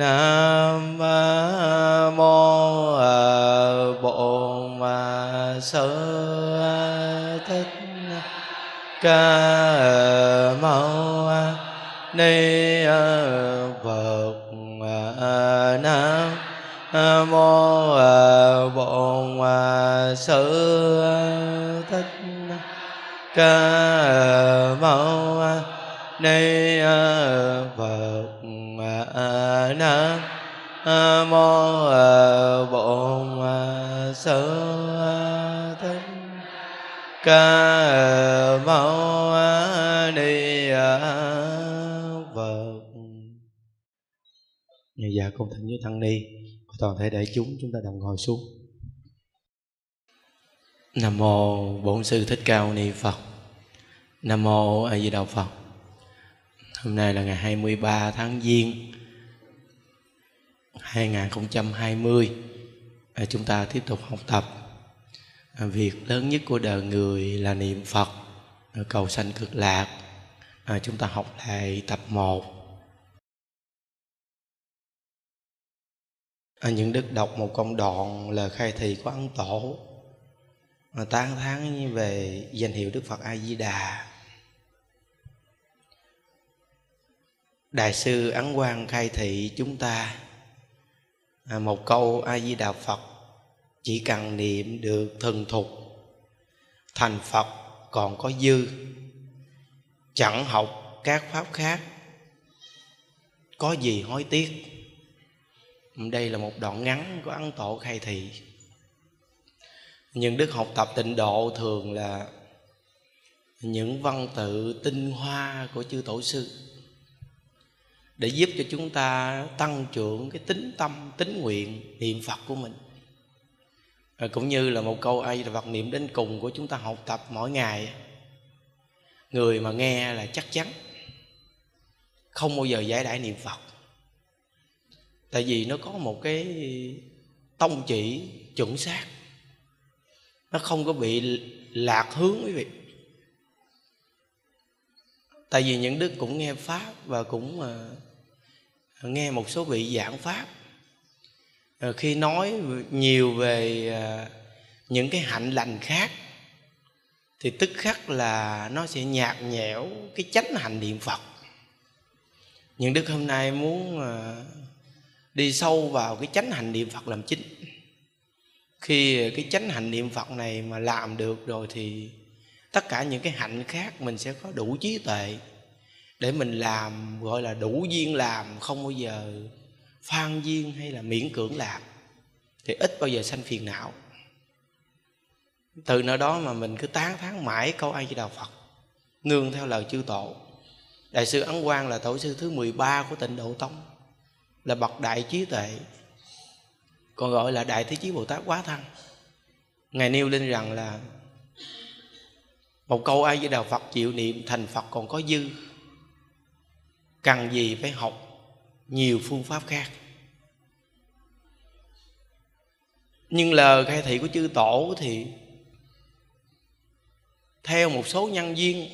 nam mô bổn sư thích ca mâu ni phật nam mô bổn sư thích ca mâu ni mô bổn sư thích ca mâu ni phật. Nhờ dạ công thỉnh với tăng ni. Và toàn thể đại chúng chúng ta đồng ngồi xuống. Nam mô bổn sư thích ca mâu ni phật. Nam mô a di đà phật. Hôm nay là ngày 23 tháng giêng 2020 à, chúng ta tiếp tục học tập. À, việc lớn nhất của đời người là niệm Phật à, cầu sanh cực lạc. À, chúng ta học lại tập 1 à, những đức đọc một công đoạn lời khai thị của ấn tổ mà tán thán về danh hiệu Đức Phật A Di Đà Đại sư Ấn Quang khai thị chúng ta à, một câu A Di Đà Phật chỉ cần niệm được thần thục thành Phật còn có dư. Chẳng học các pháp khác có gì hối tiếc. Đây là một đoạn ngắn của ấn tổ khai thị. Những đức học tập tịnh độ thường là những văn tự tinh hoa của chư tổ sư để giúp cho chúng ta tăng trưởng cái tính tâm, tính nguyện, niệm phật của mình. Và cũng như là một câu ai là vật niệm đến cùng của chúng ta học tập mỗi ngày, người mà nghe là chắc chắn không bao giờ giải đãi niệm phật. Tại vì nó có một cái tông chỉ chuẩn xác, nó không có bị lạc hướng quý vị. Tại vì những đức cũng nghe pháp và cũng à, nghe một số vị giảng pháp. Ờ, khi nói nhiều về ờ, những cái hạnh lành khác, thì tức khắc là nó sẽ nhạt nhẽo cái chánh hạnh niệm phật. Những đức hôm nay muốn ờ, đi sâu vào cái chánh hạnh niệm phật làm chính. Khi cái chánh hạnh niệm phật này mà làm được rồi thì tất cả những cái hạnh khác mình sẽ có đủ trí tuệ để mình làm, gọi là đủ duyên làm, không bao giờ phan duyên hay là miễn cưỡng làm, thì ít bao giờ sanh phiền não. Từ nơi đó mà mình cứ tán thán mãi câu ai di đà phật, nương theo lời chư tổ. Đại sư ấn quang là tổ sư thứ 13 của tịnh độ tông, là bậc đại trí tuệ, còn gọi là đại thế chí bồ tát quá thăng ngài nêu lên rằng là một câu ai với đạo phật chịu niệm thành phật còn có dư cần gì phải học nhiều phương pháp khác? Nhưng lời khai thị của chư tổ thì theo một số nhân viên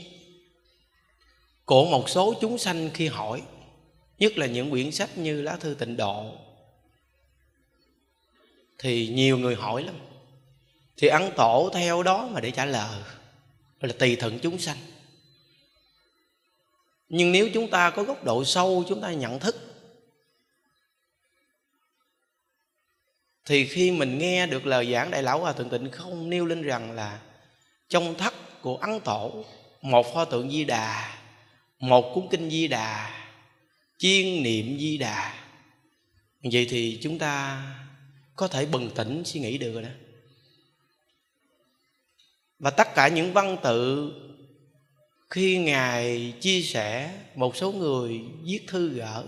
của một số chúng sanh khi hỏi, nhất là những quyển sách như lá thư tịnh độ, thì nhiều người hỏi lắm. Thì ấn tổ theo đó mà để trả lời là tùy thuận chúng sanh nhưng nếu chúng ta có góc độ sâu, chúng ta nhận thức, thì khi mình nghe được lời giảng đại lão hòa thượng tịnh không nêu lên rằng là trong thất của ấn tổ, một pho tượng di đà, một cuốn kinh di đà, chiên niệm di đà. Vậy thì chúng ta có thể bừng tỉnh suy nghĩ được rồi đó. Và tất cả những văn tự khi ngài chia sẻ, một số người viết thư gỡ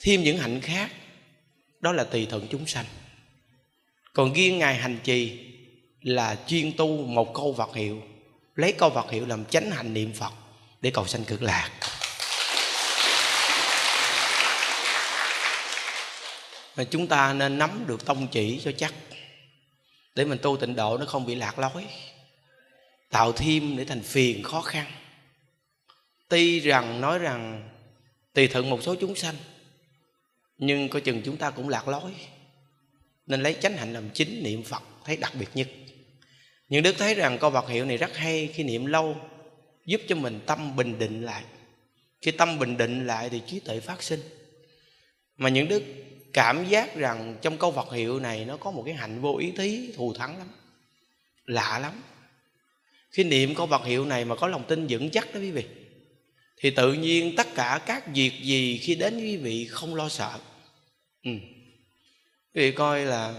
thêm những hạnh khác, đó là tùy thuận chúng sanh. Còn riêng ngài hành trì là chuyên tu một câu vật hiệu, lấy câu vật hiệu làm chánh hành niệm phật để cầu sanh cực lạc. Mà chúng ta nên nắm được tông chỉ cho chắc. Để mình tu tịnh độ nó không bị lạc lối tạo thêm để thành phiền khó khăn. Tuy rằng, nói rằng, tùy thuận một số chúng sanh, nhưng coi chừng chúng ta cũng lạc lối, nên lấy chánh hạnh làm chính niệm phật, thấy đặc biệt nhất. Nhưng đức thấy rằng câu vật hiệu này rất hay khi niệm lâu, giúp cho mình tâm bình định lại. Khi tâm bình định lại thì trí tuệ phát sinh. Mà những đức cảm giác rằng trong câu vật hiệu này nó có một cái hạnh vô ý thí, thù thắng lắm, lạ lắm khi niệm câu vật hiệu này mà có lòng tin vững chắc đó quý vị. Thì tự nhiên tất cả các việc gì khi đến với quý vị không lo sợ. Ừ. quý vị coi là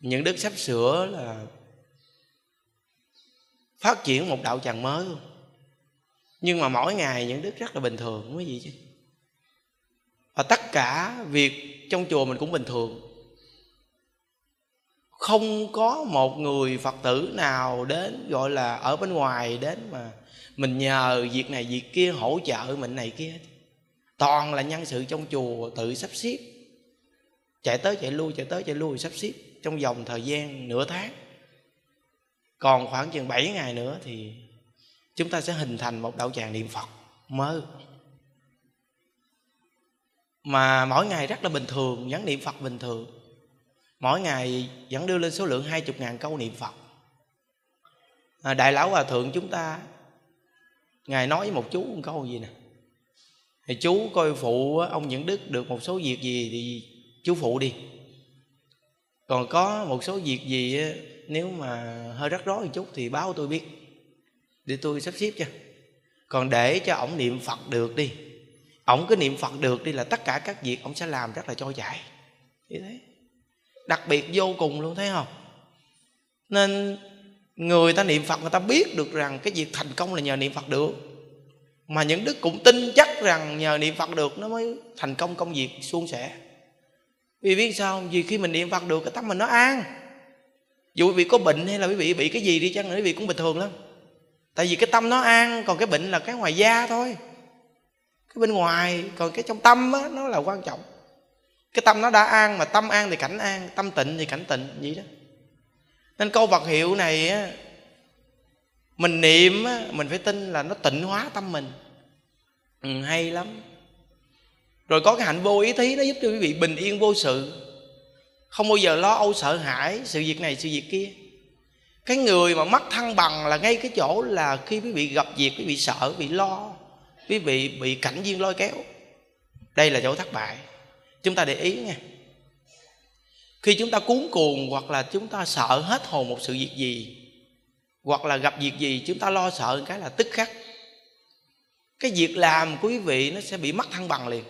những đức sắp sửa là phát triển một đạo tràng mới luôn. Nhưng mà mỗi ngày những đức rất là bình thường, không có gì chứ. Và tất cả việc trong chùa mình cũng bình thường không có một người phật tử nào đến, gọi là, ở bên ngoài đến mà mình nhờ việc này, việc kia, hỗ trợ mình này kia toàn là nhân sự trong chùa tự sắp xếp. Chạy tới chạy lui, chạy tới chạy lui, sắp xếp trong vòng thời gian nửa tháng. Còn khoảng chừng 7 ngày nữa thì chúng ta sẽ hình thành một đạo tràng niệm phật mới. Mà mỗi ngày rất là bình thường, nhắn niệm phật bình thường mỗi ngày vẫn đưa lên số lượng hai chục ngàn câu niệm phật. À, đại lão hòa thượng chúng ta ngài nói với một chú một câu gì nè? Thì chú coi phụ ông những đức được một số việc gì thì chú phụ đi. Còn có một số việc gì nếu mà hơi rắc rối một chút thì báo tôi biết. Để tôi sắp xếp cho. Còn để cho ổng niệm phật được đi. Ổng cứ niệm phật được đi là tất cả các việc ổng sẽ làm rất là trôi chảy như thế đặc biệt vô cùng luôn thấy không? Nên người ta niệm phật người ta biết được rằng cái việc thành công là nhờ niệm phật được. Mà những đức cũng tin chắc rằng nhờ niệm phật được nó mới thành công công việc suôn sẻ. Vì biết sao vì khi mình niệm phật được cái tâm mình nó an. Dù quý vị có bệnh hay là quý vị bị cái gì đi chăng nữa quý vị cũng bình thường lắm. Tại vì cái tâm nó an còn cái bệnh là cái ngoài da thôi. Cái bên ngoài còn cái trong tâm á, nó là quan trọng cái tâm nó đã an mà tâm an thì cảnh an tâm tịnh thì cảnh tịnh vậy đó. Nên câu vật hiệu này á, mình niệm á, mình phải tin là nó tịnh hóa tâm mình. Ừ, hay lắm. Rồi có cái hạnh vô ý thí nó giúp cho quý vị bình yên vô sự. Không bao giờ lo âu sợ hãi sự việc này sự việc kia. Cái người mà mất thăng bằng là ngay cái chỗ là khi quý vị gặp việc quý vị sợ bị lo quý vị bị cảnh duyên lôi kéo. Đây là chỗ thất bại chúng ta để ý nha. Khi chúng ta cuốn cuồng hoặc là chúng ta sợ hết hồn một sự việc gì, hoặc là gặp việc gì, chúng ta lo sợ cái là tức khắc. Cái việc làm của quý vị nó sẽ bị mất thăng bằng liền.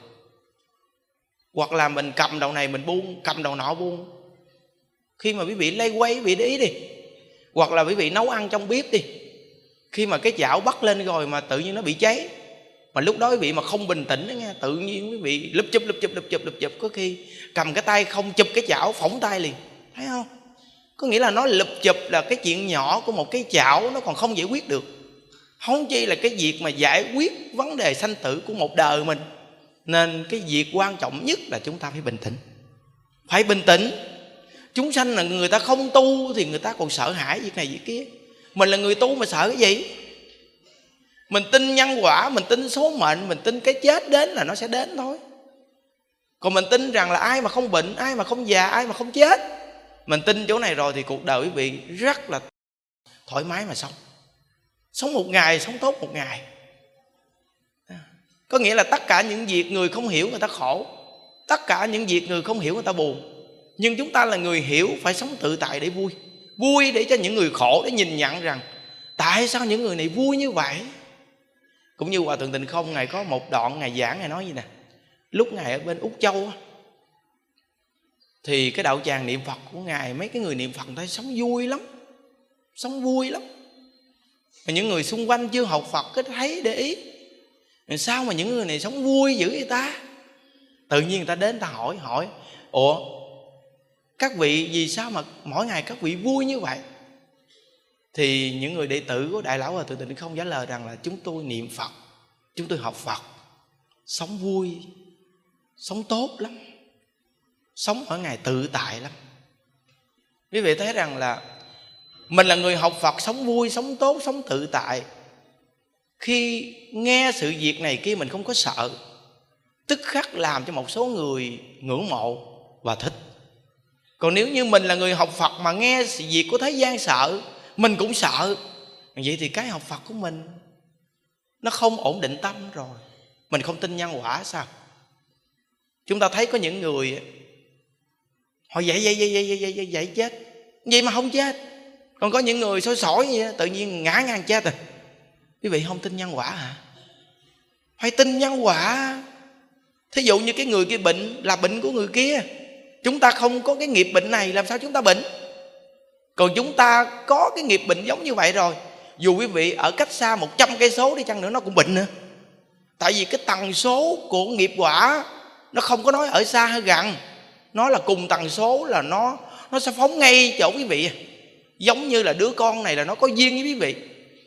Hoặc là mình cầm đầu này mình buông, cầm đầu nọ buông. Khi mà quý vị lay quay quý vị để ý đi. Hoặc là quý vị nấu ăn trong bếp đi. Khi mà cái chảo bắt lên rồi mà tự nhiên nó bị cháy mà lúc đó quý vị mà không bình tĩnh đó nghe, tự nhiên quý vị lúp chụp lúp chụp lúp chụp lúp chụp có khi cầm cái tay không chụp cái chảo, phỏng tay liền. Thấy không? Có nghĩa là nó lụp chụp là cái chuyện nhỏ của một cái chảo nó còn không giải quyết được. Không chi là cái việc mà giải quyết vấn đề sanh tử của một đời mình. Nên cái việc quan trọng nhất là chúng ta phải bình tĩnh. Phải bình tĩnh. Chúng sanh là người ta không tu thì người ta còn sợ hãi việc này việc kia. Mình là người tu mà sợ cái gì? Mình tin nhân quả, mình tin số mệnh, mình tin cái chết đến là nó sẽ đến thôi. Còn mình tin rằng là ai mà không bệnh, ai mà không già, ai mà không chết, mình tin chỗ này rồi thì cuộc đời quý vị rất là thoải mái mà sống. Sống một ngày, sống tốt một ngày. Có nghĩa là tất cả những việc người không hiểu người ta khổ, tất cả những việc người không hiểu người ta buồn. Nhưng chúng ta là người hiểu phải sống tự tại để vui. Vui để cho những người khổ để nhìn nhận rằng, tại sao những người này vui như vậy? Cũng như hòa thượng tịnh không, ngài có một đoạn ngài giảng, ngài nói gì nè? Lúc ngài ở bên úc châu thì cái đạo tràng niệm phật của ngài, mấy cái người niệm phật thấy sống vui lắm, sống vui lắm. Mà những người xung quanh chưa học phật cái thấy để ý. Sao mà những người này sống vui dữ vậy ta? Tự nhiên người ta đến ta hỏi hỏi, ủa, các vị vì sao mà mỗi ngày các vị vui như vậy? Thì những người đệ tử của đại lão hòa thượng tịnh không trả lời rằng là chúng tôi niệm phật, chúng tôi học phật, sống vui, sống tốt lắm, sống mỗi ngày tự tại lắm. Quý vị thấy rằng là mình là người học phật sống vui, sống tốt, sống tự tại. Khi nghe sự việc này kia mình không có sợ, tức khắc làm cho một số người ngưỡng mộ và thích. Còn nếu như mình là người học phật mà nghe sự việc của thế gian sợ mình cũng sợ. Vậy thì cái học phật của mình nó không ổn định tâm rồi. Mình không tin nhân quả sao? Chúng ta thấy có những người họ dạy dạy dạy dạy dạy dạy, dạy chết. Vậy mà không chết. Còn có những người sôi sỏi vậy tự nhiên ngã ngang chết rồi. Quý vị không tin nhân quả hả? Phải tin nhân quả. Thí dụ như cái người kia bệnh là bệnh của người kia. Chúng ta không có cái nghiệp bệnh này làm sao chúng ta bệnh? Còn chúng ta có cái nghiệp bệnh giống như vậy rồi. Dù quý vị ở cách xa 100 cây số đi chăng nữa nó cũng bệnh nữa. Tại vì cái tần số của nghiệp quả nó không có nói ở xa hay gần. Nó là cùng tần số là nó nó sẽ phóng ngay chỗ quý vị. Giống như là đứa con này là nó có duyên với quý vị.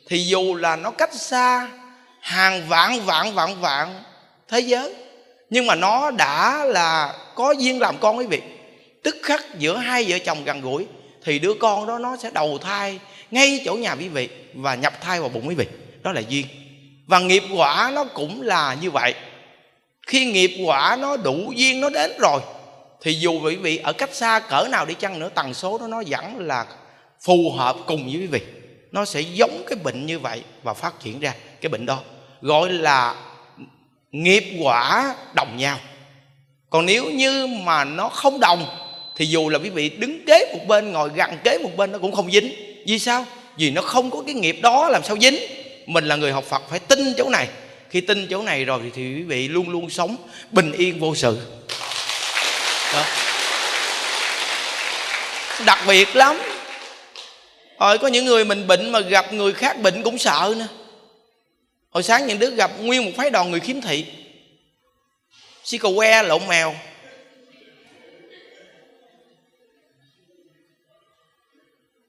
Thì dù là nó cách xa hàng vạn vạn vạn vạn thế giới, nhưng mà nó đã là có duyên làm con quý vị. Tức khắc giữa hai vợ chồng gần gũi thì đứa con đó nó sẽ đầu thai ngay chỗ nhà quý vị và nhập thai vào bụng quý vị. Đó là duyên. Và nghiệp quả nó cũng là như vậy. Khi nghiệp quả nó đủ duyên, nó đến rồi, thì dù quý vị ở cách xa cỡ nào đi chăng nữa, tần số đó nó vẫn là phù hợp cùng với quý vị. Nó sẽ giống cái bệnh như vậy và phát triển ra cái bệnh đó. Gọi là nghiệp quả đồng nhau. Còn nếu như mà nó không đồng thì dù là quý vị đứng kế một bên, ngồi gần kế một bên nó cũng không dính. Vì sao? Vì nó không có cái nghiệp đó làm sao dính. Mình là người học phật, phải tin chỗ này. Khi tin chỗ này rồi thì quý vị luôn luôn sống bình yên vô sự. Đó. đặc biệt lắm. Rồi có những người mình bệnh mà gặp người khác bệnh cũng sợ nữa. Hồi sáng những đứa gặp nguyên một phái đoàn người khiếm thị. Xí cầu que lộn mèo.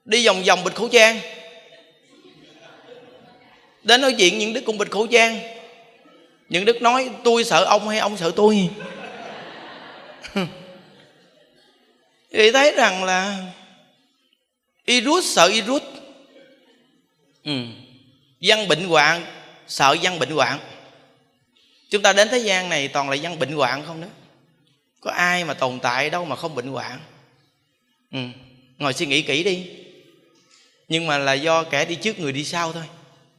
Đi vòng vòng bịch khẩu trang. Đến nói chuyện những đức cùng bịch khẩu trang. Những đức nói, tôi sợ ông hay ông sợ tôi? Thì thấy rằng là virus sợ virus ừ. Dân bệnh hoạn Sợ dân bệnh hoạn. Chúng ta đến thế gian này toàn là dân bệnh hoạn không đó? Có ai mà tồn tại đâu mà không bệnh hoạn? Ừ. Ngồi suy nghĩ kỹ đi. Nhưng mà là do kẻ đi trước người đi sau thôi.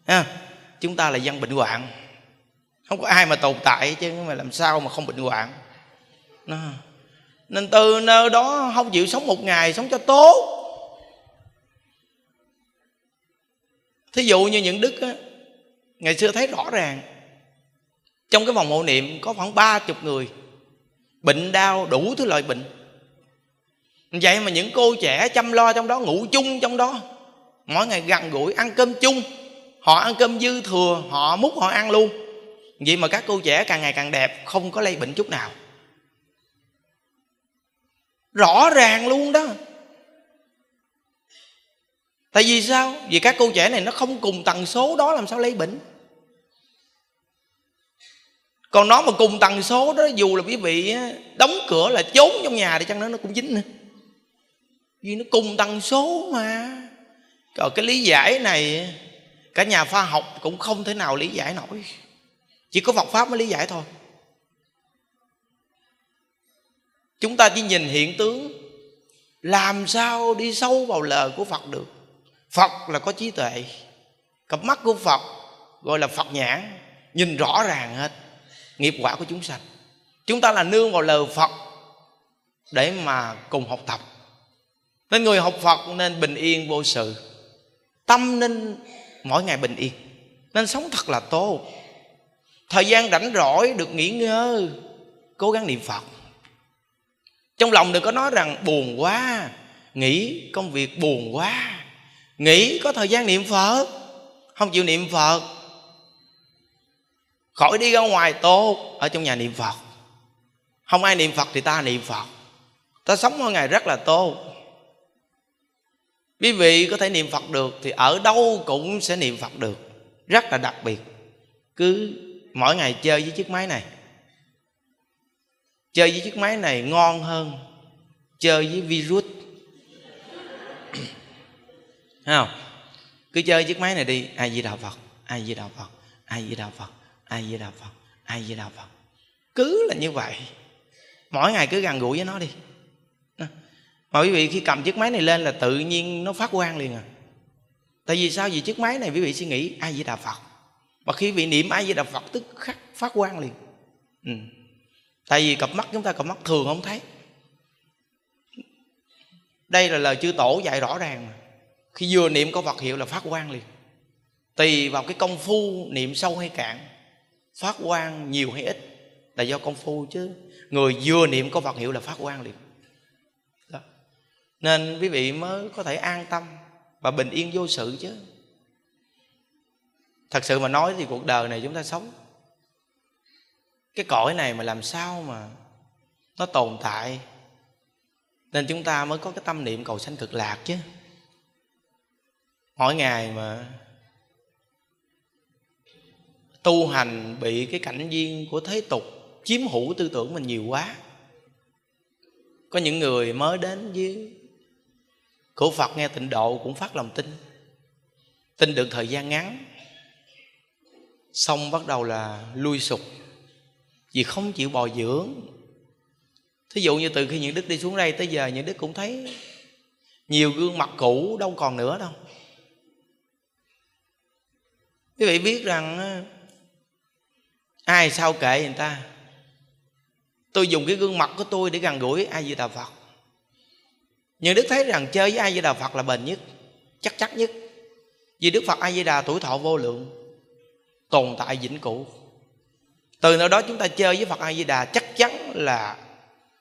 Ha? Chúng ta là dân bệnh hoạn. Không có ai mà tồn tại chứ mà làm sao mà không bệnh hoạn? Nó. Nên từ nơi đó không chịu sống một ngày Sống cho tốt. Thí dụ như những đức á, ngày xưa thấy rõ ràng trong cái vòng hộ niệm có khoảng ba chục người bệnh đau đủ thứ loại bệnh. Vậy mà những cô trẻ chăm lo trong đó ngủ chung trong đó mỗi ngày gần gũi ăn cơm chung. Họ ăn cơm dư thừa, họ múc, họ ăn luôn. Vậy mà các cô trẻ càng ngày càng đẹp, không có lây bệnh chút nào. Rõ ràng luôn đó. Tại vì sao? Vì các cô trẻ này nó không cùng tần số đó làm sao lây bệnh. Còn nó mà cùng tần số đó, dù là quý vị đóng cửa là trốn trong nhà đi chăng nữa, nó cũng dính nữa. Vì nó cùng tần số mà còn cái lý giải này, cả nhà khoa học cũng không thể nào lý giải nổi. Chỉ có phật pháp mới lý giải thôi. Chúng ta chỉ nhìn hiện tướng, làm sao đi sâu vào lời của phật được? Phật là có trí tuệ. Cặp mắt của phật gọi là phật nhãn, nhìn rõ ràng hết. Nghiệp quả của chúng sanh. Chúng ta là nương vào lời phật để mà cùng học tập. Nên người học phật nên bình yên vô sự tâm nên mỗi ngày bình yên, nên sống thật là tốt. Thời gian rảnh rỗi được nghỉ ngơi, cố gắng niệm phật. Trong lòng đừng có nói rằng buồn quá nghĩ công việc buồn quá. Nghĩ có thời gian niệm phật, không chịu niệm phật. Khỏi đi ra ngoài tốt, ở trong nhà niệm phật. Không ai niệm phật thì ta niệm phật. Ta sống mỗi ngày rất là tốt quý vị có thể niệm phật được thì ở đâu cũng sẽ niệm phật được. Rất là đặc biệt. Cứ mỗi ngày chơi với chiếc máy này. Chơi với chiếc máy này ngon hơn chơi với virus. Không? Cứ chơi chiếc máy này đi. Ai di đạo phật, ai di đạo phật, ai di đạo phật, ai di đạo phật, ai di đạo phật. Cứ là như vậy. Mỗi ngày cứ gần gũi với nó đi mà quý vị khi cầm chiếc máy này lên là tự nhiên nó phát quang liền à. Tại vì sao? Vì chiếc máy này quý vị suy nghĩ ai với đà phật. Mà khi vị niệm ai với đà phật, tức khắc phát quang liền. Ừ. tại vì cặp mắt chúng ta, cặp mắt thường không thấy. Đây là lời chư tổ dạy rõ ràng mà. Khi vừa niệm có vật hiệu là phát quang liền. Tùy vào cái công phu niệm sâu hay cạn, phát quang nhiều hay ít là do công phu chứ. Người vừa niệm có vật hiệu là phát quang liền nên quý vị mới có thể an tâm và bình yên vô sự chứ. Thật sự mà nói thì cuộc đời này chúng ta sống. Cái cõi này mà làm sao mà nó tồn tại? Nên chúng ta mới có cái tâm niệm cầu sanh cực lạc chứ. Mỗi ngày mà tu hành bị cái cảnh duyên của thế tục chiếm hữu tư tưởng mình nhiều quá, có những người mới đến với Cổ phật nghe tịnh độ cũng phát lòng tin. Tin được thời gian ngắn, xong bắt đầu là lui sụp. Vì không chịu bồi dưỡng. Thí dụ như từ khi những đức đi xuống đây tới giờ, những đức cũng thấy nhiều gương mặt cũ đâu còn nữa đâu. Quý vị biết rằng ai sao kệ người ta? Tôi dùng cái gương mặt của tôi để gần gũi, ai di đà phật? Nhưng đức thấy rằng chơi với ai di đà phật là bền nhất, chắc chắc nhất. Vì đức phật ai di đà tuổi thọ vô lượng, tồn tại vĩnh cửu. Từ nơi đó chúng ta chơi với phật a di đà chắc chắn là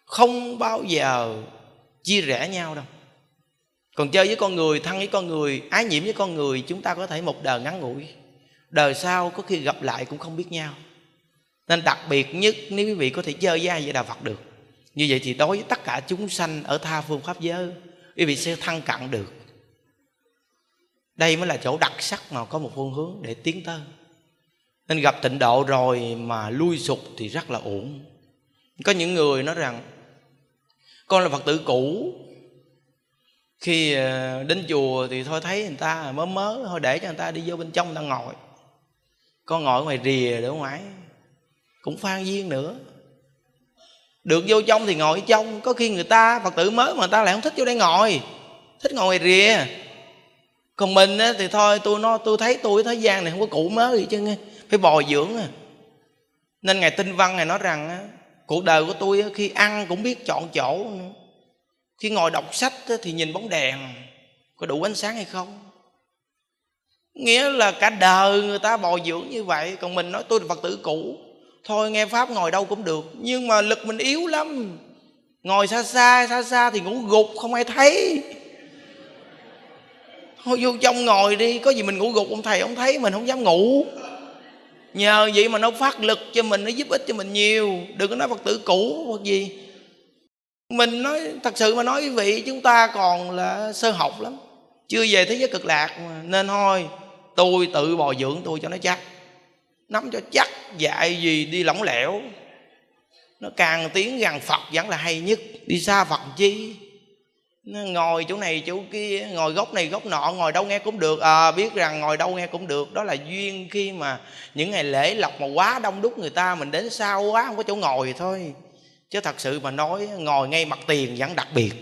không bao giờ chia rẽ nhau đâu. Còn chơi với con người, thân với con người, ái nhiễm với con người, chúng ta có thể một đời ngắn ngủi. Đời sau có khi gặp lại cũng không biết nhau. Nên đặc biệt nhất, nếu quý vị có thể chơi với ai vậy đà phật được như vậy thì đối với tất cả chúng sanh ở tha phương pháp giới, quý vị sẽ thăng cận được. Đây mới là chỗ đặc sắc mà có một phương hướng để tiến tới. Nên gặp tịnh độ rồi mà lui sụp thì rất là ổn có những người nói rằng, con là phật tử cũ. Khi ờ, đến chùa thì thôi thấy người ta mớ mớ, thôi để cho người ta đi vô bên trong người ta ngồi. Con ngồi ngoài rìa để ngoài, cũng phan duyên nữa được vô trong thì ngồi trong. Có khi người ta phật tử mới mà người ta lại không thích vô đây ngồi. Thích ngồi ngoài rìa. Còn mình á, thì thôi tôi nó tôi thấy tôi thế gian này không có cụ mới gì chứ phải bồi dưỡng à. Nên ngài tinh văn này nói rằng á, cuộc đời của tôi á, khi ăn cũng biết chọn chỗ nữa. Khi ngồi đọc sách á, thì nhìn bóng đèn. Có đủ ánh sáng hay không? Nghĩa là cả đời người ta bồi dưỡng như vậy. Còn mình nói tôi là phật tử cũ thôi, nghe pháp ngồi đâu cũng được. Nhưng mà lực mình yếu lắm. Ngồi xa xa xa xa thì ngủ gục, không ai thấy. Thôi, vô trong ngồi đi. Có gì mình ngủ gục, ông thầy ông thấy, mình không dám ngủ. Nhờ vậy mà nó phát lực cho mình, nó giúp ích cho mình nhiều. Đừng có nói phật tử cũ, hoặc gì. Mình nói, thật sự mà nói quý vị, chúng ta còn là sơ học lắm. Chưa về thế giới cực lạc mà. nên thôi, tôi tự bồi dưỡng tôi cho nó chắc nắm cho chắc dạy gì đi lỏng lẻo. Nó càng tiến gần phật vẫn là hay nhất. Đi xa phật chi? Nó ngồi chỗ này chỗ kia ngồi góc này góc nọ ngồi đâu nghe cũng được. À, biết rằng ngồi đâu nghe cũng được. Đó là duyên khi mà những ngày lễ lọc mà quá đông đúc người ta mình đến xa quá không có chỗ ngồi thôi. Chứ thật sự mà nói ngồi ngay mặt tiền vẫn đặc biệt.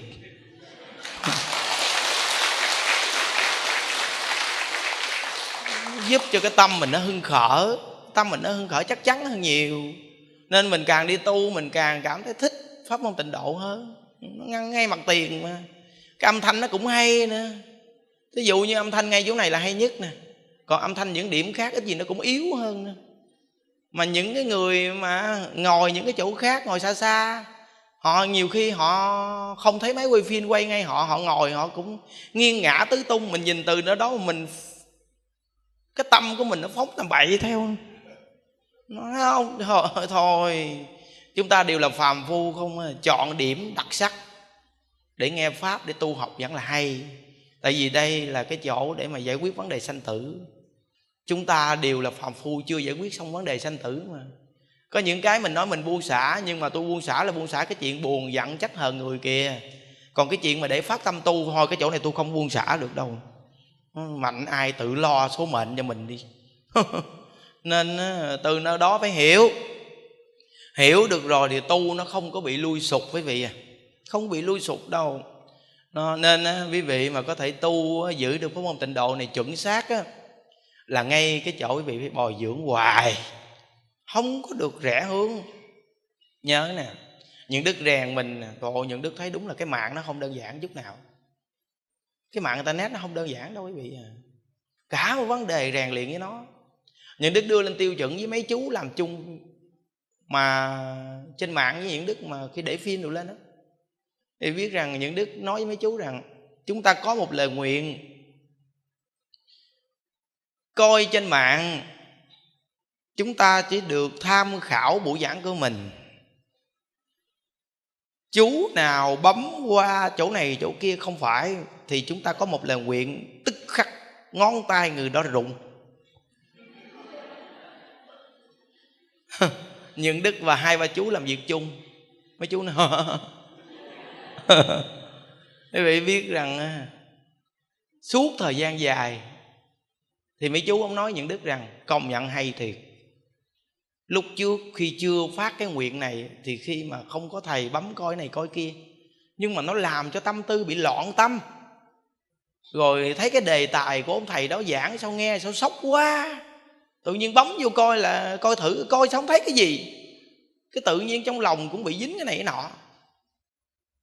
Giúp cho cái tâm mình nó hưng khởi tâm mình nó hưng khởi, chắc chắn hơn nhiều. Nên mình càng đi tu, mình càng cảm thấy thích pháp môn tịnh độ hơn. Nó ngăn ngay mặt tiền mà. Cái âm thanh nó cũng hay nữa ví dụ như âm thanh ngay chỗ này là hay nhất nè. Còn âm thanh những điểm khác, ít gì nó cũng yếu hơn nữa mà những cái người mà ngồi những cái chỗ khác, ngồi xa xa, họ nhiều khi họ không thấy máy quay phim quay ngay họ họ ngồi, họ cũng nghiêng ngã tứ tung. Mình nhìn từ đó đó mình, cái tâm của mình nó phóng tầm bậy theo nói không thôi, thôi. Chúng ta đều là phàm phu không à, chọn điểm đặc sắc để nghe pháp để tu học vẫn là hay. Tại vì đây là cái chỗ để mà giải quyết vấn đề sanh tử. Chúng ta đều là phàm phu chưa giải quyết xong vấn đề sanh tử mà. Có những cái mình nói mình buông xả nhưng mà tôi buông xả là buông xả cái chuyện buồn giận trách hờn người kia còn cái chuyện mà để phát tâm tu thôi cái chỗ này tôi không buông xả được đâu. Mạnh ai tự lo số mệnh cho mình đi. nên từ nơi đó phải hiểu. Hiểu được rồi thì tu nó không có bị lui sụp quý vị à. Không bị lui sụp đâu. Nó, nên á, quý vị mà có thể tu giữ được pháp môn tịnh độ này chuẩn xác á, là ngay cái chỗ quý vị phải bồi dưỡng hoài. Không có được rẻ hướng. Nhớ nè những đức rèn mình bộ những đức thấy đúng là cái mạng nó không đơn giản chút nào. Cái mạng internet nó không đơn giản đâu quý vị à. Cả một vấn đề rèn luyện với nó những đức đưa lên tiêu chuẩn với mấy chú làm chung mà trên mạng với những đức mà khi để phim được lên đó thì biết rằng những đức nói với mấy chú rằng, chúng ta có một lời nguyện. Coi trên mạng, chúng ta chỉ được tham khảo buổi giảng của mình. Chú nào bấm qua chỗ này, chỗ kia không phải, thì chúng ta có một lời nguyện tức khắc ngón tay người đó rụng. nhưng đức và hai ba chú làm việc chung. Mấy chú nó quý vị biết rằng à, suốt thời gian dài, thì mấy chú ông nói những đức rằng, công nhận hay thiệt. Lúc trước khi chưa phát cái nguyện này, thì khi mà không có thầy bấm coi này coi kia, nhưng mà nó làm cho tâm tư bị loạn tâm. Rồi thấy cái đề tài của ông thầy đó giảng, sao nghe sao sốc quá tự nhiên bấm vô coi là coi thử coi sao không thấy cái gì. Cái tự nhiên trong lòng cũng bị dính cái này cái nọ.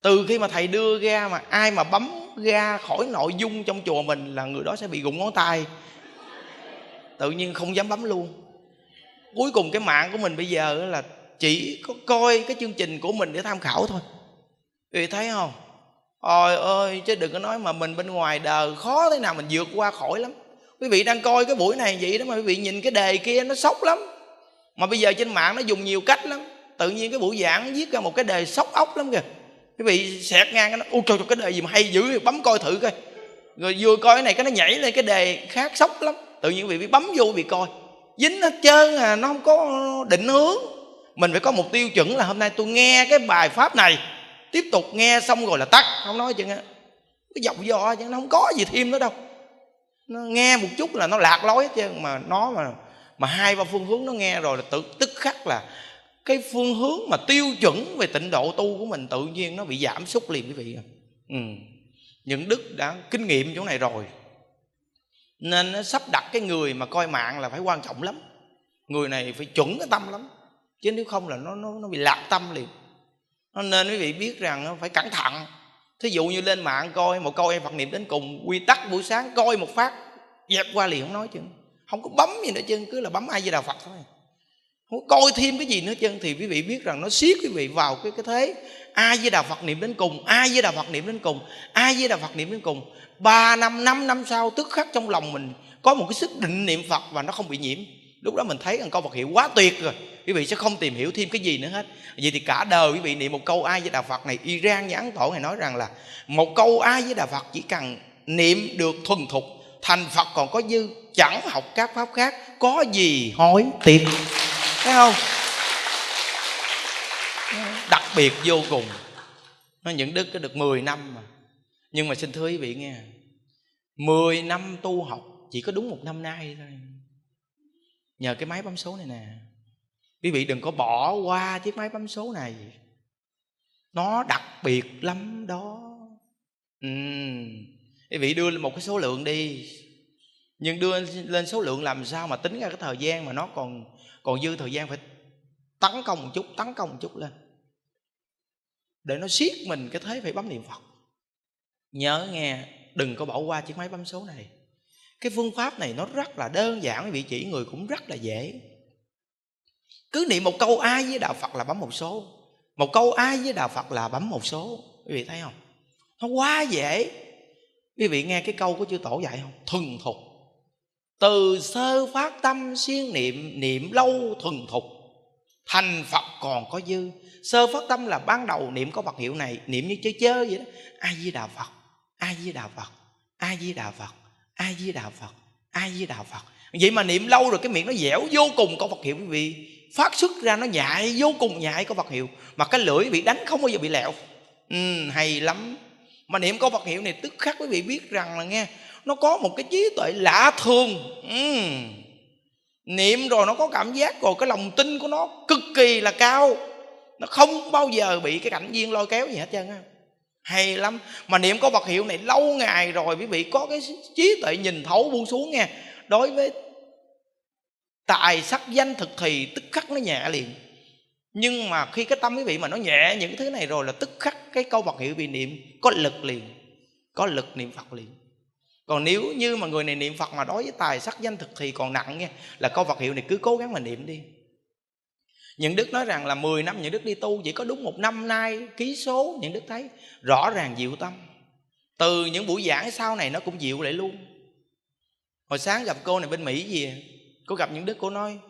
Từ khi mà thầy đưa ra mà ai mà bấm ra khỏi nội dung trong chùa mình là người đó sẽ bị gụng ngón tay. Tự nhiên không dám bấm luôn. Cuối cùng cái mạng của mình bây giờ là chỉ có coi cái chương trình của mình để tham khảo thôi. Vì thấy không? Ôi ơi, chứ đừng có nói mà mình bên ngoài đời khó thế nào mình vượt qua khỏi lắm quý vị đang coi cái buổi này vậy đó mà quý vị nhìn cái đề kia nó sốc lắm. Mà bây giờ trên mạng nó dùng nhiều cách lắm. Tự nhiên cái buổi giảng viết ra một cái đề sốc ốc lắm kìa. Quý vị xẹt ngang cái nó ôi trời, trời cái đề gì mà hay dữ bấm coi thử coi. Rồi vừa coi cái này cái nó nhảy lên cái đề khác sốc lắm. Tự nhiên quý vị bấm vô quý vị coi. Dính hết trơn à nó không có định hướng. Mình phải có một tiêu chuẩn là hôm nay tôi nghe cái bài pháp này tiếp tục nghe xong rồi là tắt. Không nói chừng á. Cái giọng do chứ nó không có gì thêm nữa đâu nó nghe một chút là nó lạc lối chứ mà nó mà mà hai ba phương hướng nó nghe rồi là tự tức khắc là cái phương hướng mà tiêu chuẩn về tịnh độ tu của mình tự nhiên nó bị giảm sút liền quý vị ừ. những đức đã kinh nghiệm chỗ này rồi. Nên nó sắp đặt cái người mà coi mạng là phải quan trọng lắm. Người này phải chuẩn cái tâm lắm. Chứ nếu không là nó nó, nó bị lạc tâm liền. Nên quý vị biết rằng phải cẩn thận thí dụ như lên mạng coi một câu em phật niệm đến cùng, quy tắc buổi sáng coi một phát, dẹp qua liền, không nói chứ. Không có bấm gì nữa chứ, cứ là bấm ai với đạo phật thôi. Không coi thêm cái gì nữa chân thì quý vị biết rằng nó siết quý vị vào cái cái thế. Ai với đạo phật niệm đến cùng, ai với đạo phật niệm đến cùng, ai với đạo phật niệm đến cùng. Ba năm năm năm sau, tức khắc trong lòng mình có một cái sức định niệm phật và nó không bị nhiễm. Lúc đó mình thấy rằng câu Phật hiệu quá tuyệt rồi quý vị sẽ không tìm hiểu thêm cái gì nữa hết. Vậy thì cả đời quý vị niệm một câu ai với đạo Phật này, Iran nhãn Tổ này nói rằng là một câu ai với đạo Phật chỉ cần niệm được thuần thục, thành phật còn có dư, chẳng học các pháp khác, có gì hối tiếc. Thấy không? Đặc biệt vô cùng. Nó những đức có được 10 năm mà. Nhưng mà xin thưa quý vị nghe 10 năm tu học chỉ có đúng một năm nay thôi. Nhờ cái máy bấm số này nè quý vị đừng có bỏ qua chiếc máy bấm số này. Nó đặc biệt lắm đó. Ừ. quý vị đưa lên một cái số lượng đi. Nhưng đưa lên số lượng làm sao mà tính ra cái thời gian mà nó còn còn dư thời gian phải tấn công một chút, tấn công một chút lên. Để nó siết mình cái thế phải bấm niệm phật. Nhớ nghe, đừng có bỏ qua chiếc máy bấm số này. Cái phương pháp này nó rất là đơn giản, quý vị chỉ người cũng rất là dễ cứ niệm một câu ai với đạo phật là bấm một số. Một câu ai với đạo phật là bấm một số. Quý vị thấy không? Nó quá dễ. Quý vị nghe cái câu của chư tổ dạy không? Thuần thục. Từ sơ phát tâm siêng niệm niệm lâu thuần thục. Thành phật còn có dư. Sơ phát tâm là ban đầu niệm có vật hiệu này, niệm như chơi chơi vậy đó. Ai với đạo phật ai với đạo phật ai với đạo phật ai với đạo phật ai với đạo phật. Vậy mà niệm lâu rồi cái miệng nó dẻo vô cùng có vật hiệu quý vị phát xuất ra nó nhại vô cùng nhại có vật hiệu. Mà cái lưỡi bị đánh không bao giờ bị lẹo. Ừ, hay lắm. Mà niệm có vật hiệu này tức khắc quý vị biết rằng là nghe nó có một cái trí tuệ lạ thường. Ừ. niệm rồi nó có cảm giác rồi cái lòng tin của nó cực kỳ là cao. Nó không bao giờ bị cái cảnh duyên lôi kéo gì hết trơn á. Hay lắm. Mà niệm có vật hiệu này lâu ngày rồi quý vị có cái trí tuệ nhìn thấu buông xuống nghe. Đối với tài sắc danh thực thì tức khắc nó nhẹ liền. Nhưng mà khi cái tâm quý vị mà nó nhẹ những thứ này rồi là tức khắc cái câu vật hiệu vị niệm có lực liền, có lực niệm phật liền. Còn nếu như mà người này niệm phật mà đối với tài sắc danh thực thì còn nặng nha, là câu vật hiệu này cứ cố gắng mà niệm đi. Những đức nói rằng là 10 năm những đức đi tu, chỉ có đúng một năm nay ký số, những đức thấy rõ ràng dịu tâm. Từ những buổi giảng sau này nó cũng dịu lại luôn. Hồi sáng gặp cô này bên mỹ gì cô gặp những đức cô nói,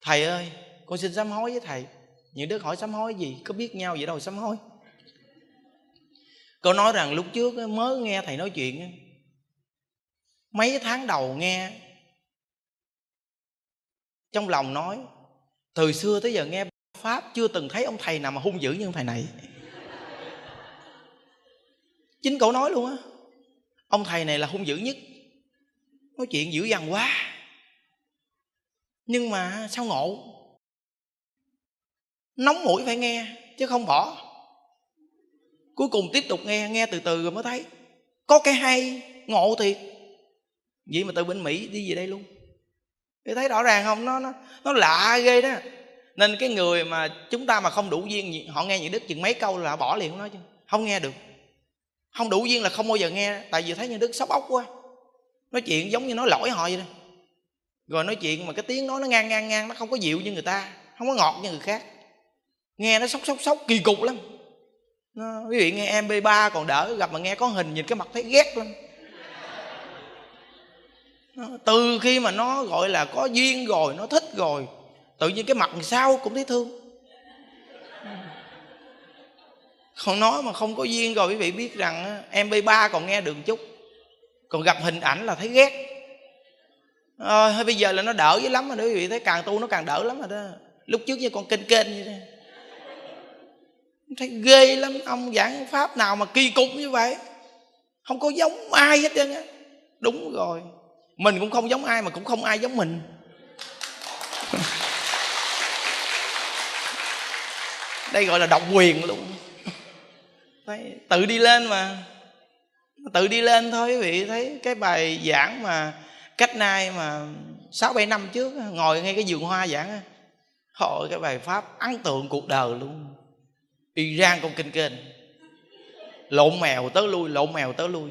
thầy ơi, con xin sám hối với thầy. Những đức hỏi sám hối gì? Có biết nhau vậy đâu sám hối. Cô nói rằng lúc trước mới nghe thầy nói chuyện mấy tháng đầu nghe, trong lòng nói, từ xưa tới giờ nghe pháp chưa từng thấy ông thầy nào mà hung dữ như ông thầy này. Chính cậu nói luôn á, ông thầy này là hung dữ nhất. Nói chuyện dữ dằn quá nhưng mà sao ngộ? Nóng mũi phải nghe, chứ không bỏ. Cuối cùng tiếp tục nghe nghe từ từ rồi mới thấy. Có cái hay, ngộ thiệt. Vậy mà từ bên mỹ đi về đây luôn. Thì thấy rõ ràng không? Nó nó nó lạ ghê đó. Nên cái người mà chúng ta mà không đủ duyên họ nghe những đức chừng mấy câu là bỏ liền không nói chứ. Không nghe được. Không đủ duyên là không bao giờ nghe. Tại vì thấy như đức sốc ốc quá. Nói chuyện giống như nói lỗi họ vậy đó rồi nói chuyện mà cái tiếng nói nó ngang ngang ngang nó không có dịu như người ta không có ngọt như người khác. Nghe nó sốc sốc sốc kỳ cục lắm. Nó, quý vị nghe mp 3 còn đỡ gặp mà nghe có hình nhìn cái mặt thấy ghét lắm. Từ khi mà nó gọi là có duyên rồi nó thích rồi tự nhiên cái mặt sau cũng thấy thương. Không nói mà không có duyên rồi quý vị biết rằng mp 3 còn nghe được chút. Còn gặp hình ảnh là thấy ghét à, bây giờ là nó đỡ dữ lắm rồi đó quý vị thấy càng tu nó càng đỡ lắm rồi đó. Lúc trước như con kênh kênh như thế thấy ghê lắm ông giảng pháp nào mà kỳ cục như vậy? Không có giống ai hết trơn á. Đúng rồi. Mình cũng không giống ai mà cũng không ai giống mình. Đây gọi là độc quyền luôn. Đấy, tự đi lên mà. Tự đi lên thôi quý vị thấy cái bài giảng mà cách nay mà sáu bảy năm trước ngồi ngay cái vườn hoa giảng hội cái bài pháp ấn tượng cuộc đời luôn. Iran con kinh kênh. Lộn mèo tới lui, lộn mèo tới lui.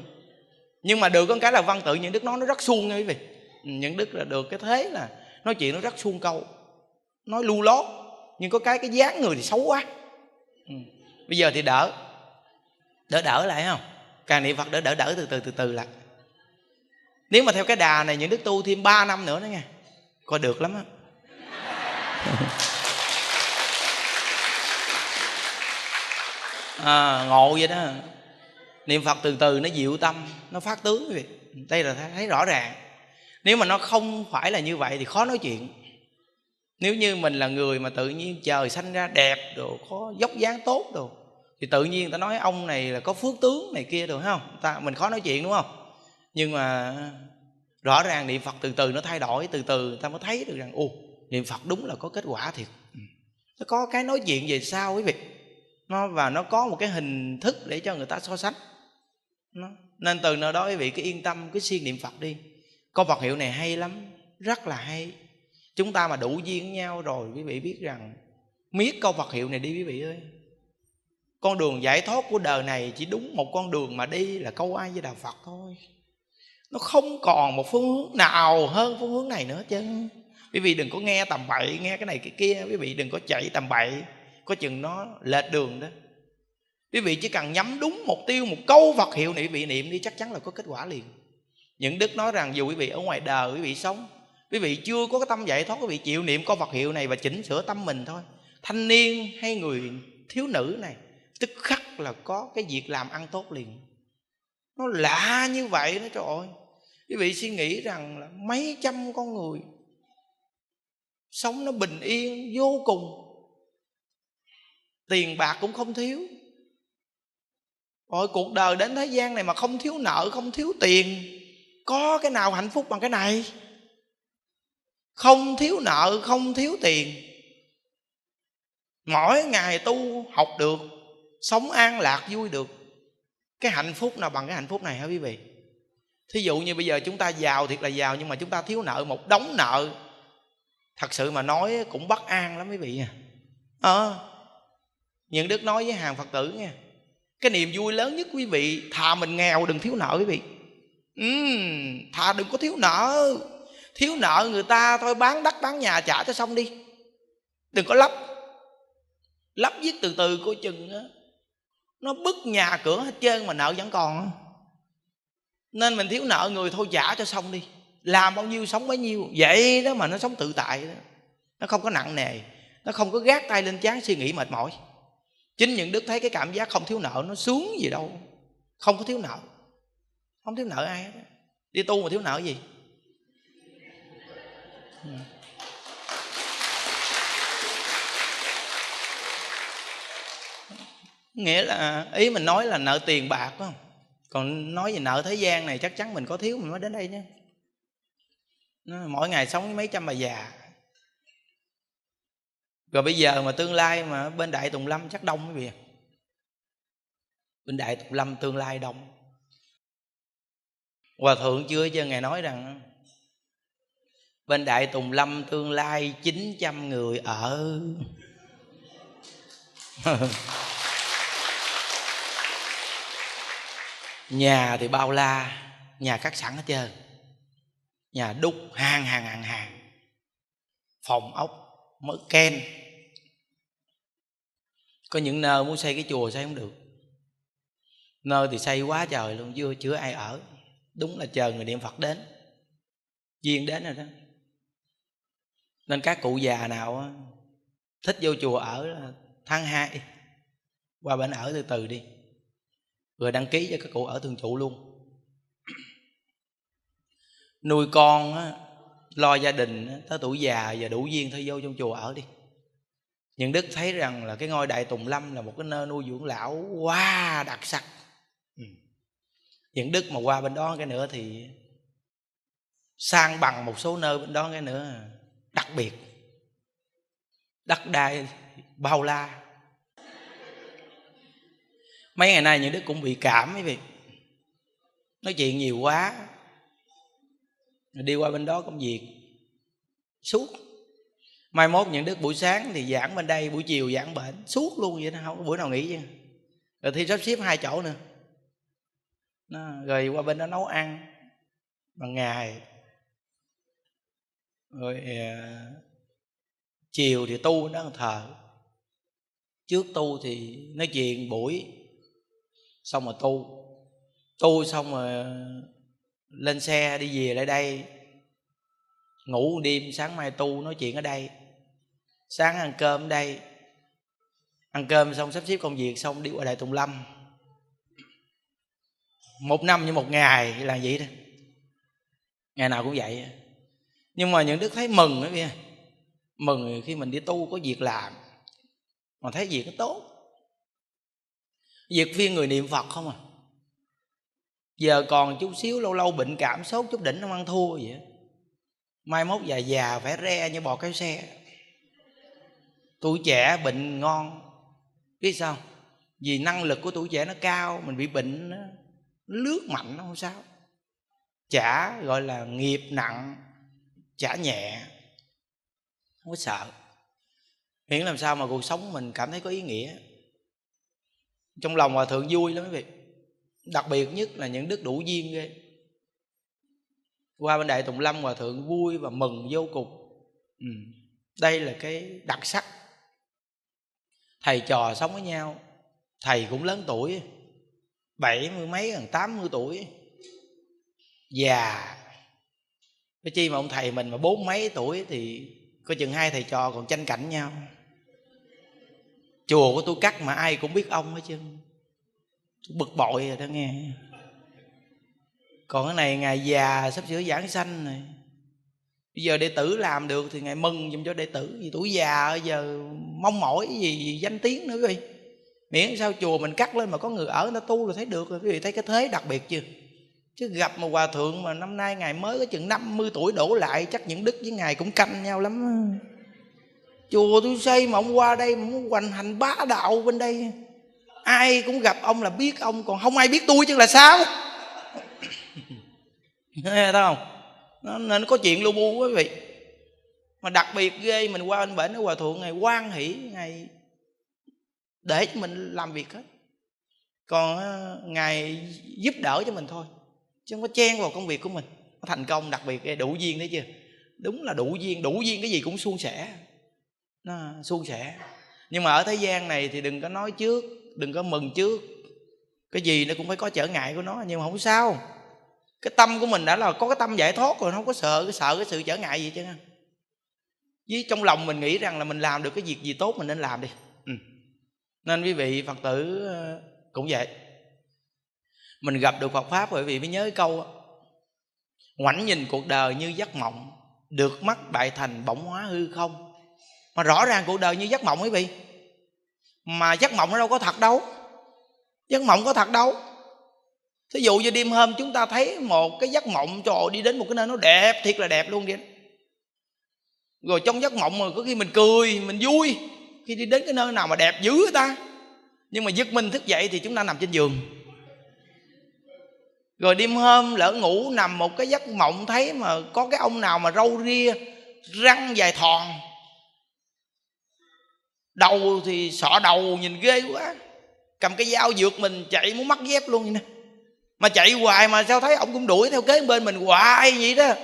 Nhưng mà được con cái là văn tự những đức nói nó rất suông nha quý vị. Những đức là được cái thế là nói chuyện nó rất suông câu. Nói lu lót, nhưng có cái cái dáng người thì xấu quá. Ừ. bây giờ thì đỡ. Đỡ đỡ lại không? Càng niệm phật đỡ đỡ đỡ từ từ từ từ lại nếu mà theo cái đà này những đức tu thêm 3 năm nữa đó nghe, coi được lắm á. À, ngộ vậy đó. Niệm phật từ từ nó dịu tâm nó phát tướng quý vị. Đây là thấy rõ ràng. Nếu mà nó không phải là như vậy thì khó nói chuyện. Nếu như mình là người mà tự nhiên trời sanh ra đẹp đồ có dốc dáng tốt đồ thì tự nhiên người ta nói ông này là có phước tướng này kia được không? Ta mình khó nói chuyện đúng không? Nhưng mà rõ ràng niệm phật từ từ nó thay đổi, từ từ ta mới thấy được rằng, ồ, niệm phật đúng là có kết quả thiệt. Ừ. Nó có cái nói chuyện về sau quý vị. Nó và nó có một cái hình thức để cho người ta so sánh. Nó. nên từ nơi đó quý vị cứ yên tâm, cứ siêng niệm phật đi. Câu Phật hiệu này hay lắm, rất là hay. Chúng ta mà đủ duyên với nhau rồi, quý vị biết rằng, miết câu Phật hiệu này đi quý vị ơi. Con đường giải thoát của đời này chỉ đúng một con đường mà đi là câu ai với đạo Phật thôi nó không còn một phương hướng nào hơn phương hướng này nữa chứ. Quý vị đừng có nghe tầm bậy, nghe cái này cái kia. Quý vị đừng có chạy tầm bậy, có chừng nó lệch đường đó. Quý vị chỉ cần nhắm đúng mục tiêu, một câu vật hiệu này quý vị niệm đi, chắc chắn là có kết quả liền. Những đức nói rằng dù quý vị ở ngoài đời, quý vị sống, quý vị chưa có cái tâm giải thoát, quý vị chịu niệm câu vật hiệu này và chỉnh sửa tâm mình thôi. Thanh niên hay người thiếu nữ này, tức khắc là có cái việc làm ăn tốt liền nó lạ như vậy đó, trời ơi. Quý vị suy nghĩ rằng là mấy trăm con người sống nó bình yên, vô cùng. Tiền bạc cũng không thiếu. Rồi cuộc đời đến thế gian này mà không thiếu nợ, không thiếu tiền, có cái nào hạnh phúc bằng cái này? Không thiếu nợ, không thiếu tiền. Mỗi ngày tu học được, sống an lạc, vui được cái hạnh phúc nào bằng cái hạnh phúc này hả quý vị? Thí dụ như bây giờ chúng ta giàu thiệt là giàu nhưng mà chúng ta thiếu nợ một đống nợ. Thật sự mà nói cũng bất an lắm quý vị à ờ à, những đức nói với hàng phật tử nha cái niềm vui lớn nhất quý vị thà mình nghèo đừng thiếu nợ quý vị. Ừ, thà đừng có thiếu nợ. Thiếu nợ người ta thôi bán đất bán nhà trả cho xong đi. Đừng có lắp lắp viết từ từ coi chừng á nó bứt nhà cửa hết trơn mà nợ vẫn còn. Nên mình thiếu nợ người thôi trả cho xong đi. Làm bao nhiêu sống bấy nhiêu. Vậy đó mà nó sống tự tại đó. Nó không có nặng nề. Nó không có gác tay lên chán suy nghĩ mệt mỏi. Chính những đức thấy cái cảm giác không thiếu nợ nó xuống gì đâu. Không có thiếu nợ. Không thiếu nợ ai hết đi tu mà thiếu nợ gì? Ừ. nghĩa là, ý mình nói là nợ tiền bạc, phải không? Còn nói về nợ thế gian này chắc chắn mình có thiếu mình mới đến đây nhé mỗi ngày sống với mấy trăm bà già. Rồi bây giờ mà tương lai mà bên đại tùng lâm chắc đông quý vị. Bên đại tùng lâm tương lai đông. Hòa thượng chưa cho ngài nói rằng, bên đại tùng lâm tương lai 900 người ở. nhà thì bao la, nhà cắt sẵn hết trơn. Nhà đúc hàng hàng hàng hàng. Phòng ốc mới ken. Có những nơi muốn xây cái chùa xây không được. Nơi thì xây quá trời luôn, chưa chưa ai ở. Đúng là chờ người niệm phật đến. Duyên đến rồi đó. Nên các cụ già nào thích vô chùa ở là tháng hai. Qua bên ở từ từ đi rồi đăng ký cho các cụ ở thường trụ luôn. Nuôi con lo gia đình tới tuổi già và đủ duyên thôi, vô trong chùa ở đi. Những đức thấy rằng là cái ngôi đại tùng lâm là một cái nơi nuôi dưỡng lão quá đặc sắc. Ừ. những đức mà qua bên đó cái nữa thì sang bằng một số nơi bên đó cái nữa, đặc biệt. Đất đai bao la mấy ngày nay những đức cũng bị cảm quý vị nói chuyện nhiều quá. Đi qua bên đó công việc. Suốt. Mai mốt những đức buổi sáng thì giảng bên đây buổi chiều giảng bệnh. Suốt luôn vậy đó không có bữa nào nghỉ chứ. Rồi thi sắp xếp hai chỗ nữa. Nó, rồi qua bên đó nấu ăn bằng ngày. Rồi uh, chiều thì tu đó thờ. Trước tu thì nói chuyện buổi xong rồi tu. Tu xong rồi ờ, lên xe đi về lại đây. Ngủ một đêm, sáng mai tu, nói chuyện ở đây. Sáng ăn cơm ở đây. Ăn cơm xong sắp xếp công việc xong đi qua đại tùng lâm. Một năm như một ngày, là vậy đó. Ngày nào cũng vậy. Nhưng mà những đức thấy mừng đó kia mừng khi mình đi tu có việc làm. Mà thấy việc nó tốt việc viên người niệm phật không à? Giờ còn chút xíu lâu lâu bệnh cảm sốt chút đỉnh nó ăn thua vậy mai mốt già già phải re như bò kéo xe. Tuổi trẻ bệnh ngon. Biết sao? Vì năng lực của tuổi trẻ nó cao mình bị bệnh nó, lướt mạnh nó không sao. Chả gọi là nghiệp nặng chả nhẹ. Không có sợ. Miễn làm sao mà cuộc sống mình cảm thấy có ý nghĩa trong lòng hòa thượng vui lắm quý vị. Đặc biệt nhất là những đức đủ duyên ghê. Qua bên đại tùng lâm hòa thượng vui và mừng vô cùng. Ừ. đây là cái đặc sắc. Thầy trò sống với nhau. Thầy cũng lớn tuổi, bảy mươi mấy gần tám mươi tuổi. Già. Cái chi mà ông thầy mình mà bốn mấy tuổi thì có chừng hai thầy trò còn tranh cạnh nhau chùa của tôi cắt mà ai cũng biết ông hết chứ. Tôi bực bội rồi đó nghe. Còn cái này ngày già sắp sửa giảng sanh này bây giờ đệ tử làm được thì ngài mừng dùm cho đệ tử. Vì tuổi già giờ mong mỏi gì, gì danh tiếng nữa quý miễn sao chùa mình cắt lên mà có người ở nó tu là thấy được rồi. Quý vị thấy cái thế đặc biệt chưa? Chứ gặp một hòa thượng mà năm nay ngày mới có chừng 50 tuổi đổ lại chắc những đức với ngài cũng canh nhau lắm chùa tôi xây mà ông qua đây mà muốn hoành hành bá đạo bên đây. Ai cũng gặp ông là biết ông còn không ai biết tôi chứ là sao? Nghe thấy không? Nó, nên có chuyện lu bu quý vị. Mà đặc biệt ghê mình qua anh bển ở hòa thượng ngày quan hỷ ngày để cho mình làm việc hết. Còn ờ, ngài giúp đỡ cho mình thôi chứ không có chen vào công việc của mình. Thành công đặc biệt đủ duyên đấy chưa? Đúng là đủ duyên đủ duyên cái gì cũng suôn sẻ nó suôn sẻ. Nhưng mà ở thế gian này thì đừng có nói trước, đừng có mừng trước. Cái gì nó cũng phải có trở ngại của nó, nhưng mà không sao. Cái tâm của mình đã là có cái tâm giải thoát rồi, nó không có sợ, cái sợ cái sự trở ngại gì chứ. Với trong lòng mình nghĩ rằng là mình làm được cái việc gì tốt mình nên làm đi. Ừ. nên quý vị phật tử ờ, cũng vậy. Mình gặp được Phật pháp bởi vì mới nhớ cái câu ngoảnh nhìn cuộc đời như giấc mộng, được mắt bại thành bỗng hóa hư không mà rõ ràng cuộc đời như giấc mộng quý vị. Mà giấc mộng nó đâu có thật đâu. Giấc mộng có thật đâu. Thí dụ như đêm hôm chúng ta thấy một cái giấc mộng trời đi đến một cái nơi nó đẹp, thiệt là đẹp luôn vậy rồi trong giấc mộng mà có khi mình cười, mình vui, khi đi đến cái nơi nào mà đẹp dữ ta. Nhưng mà giấc mình thức dậy thì chúng ta nằm trên giường. Rồi đêm hôm lỡ ngủ nằm một cái giấc mộng thấy mà có cái ông nào mà râu ria, răng dài thòn đầu thì sọ đầu, nhìn ghê quá. Cầm cái dao dược mình, chạy muốn mắc dép luôn vậy nè. Mà chạy hoài mà sao thấy ông cũng đuổi theo kế bên mình hoài vậy đó.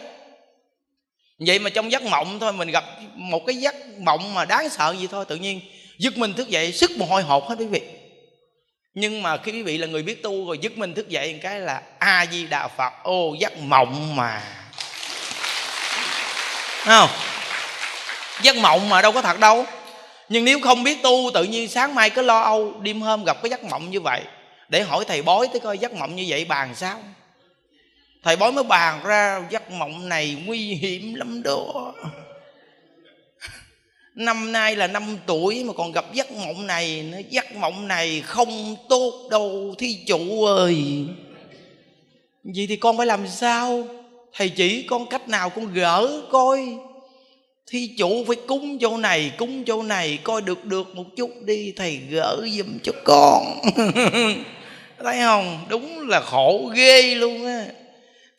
Vậy mà trong giấc mộng thôi, mình gặp một cái giấc mộng mà đáng sợ gì thôi, tự nhiên giật mình thức dậy sức mồ hôi hột hết quý vị. Nhưng mà khi quý vị là người biết tu rồi giật mình thức dậy một cái là a di đà phật, ô giấc mộng mà. Thấy không? Giấc mộng mà đâu có thật đâu nhưng nếu không biết tu, tự nhiên sáng mai cứ lo âu, đêm hôm gặp cái giấc mộng như vậy. Để hỏi thầy bói tới coi giấc mộng như vậy bàn sao? Thầy bói mới bàn ra, giấc mộng này nguy hiểm lắm đó. Năm nay là năm tuổi mà còn gặp giấc mộng này nữa. Giấc mộng này không tốt đâu, thí chủ ơi. Vậy thì con phải làm sao? Thầy chỉ con cách nào con gỡ, coi thì chủ phải cúng chỗ này, cúng chỗ này, coi được được một chút đi, thầy gỡ giùm cho con. Thấy không? Đúng là khổ ghê luôn á.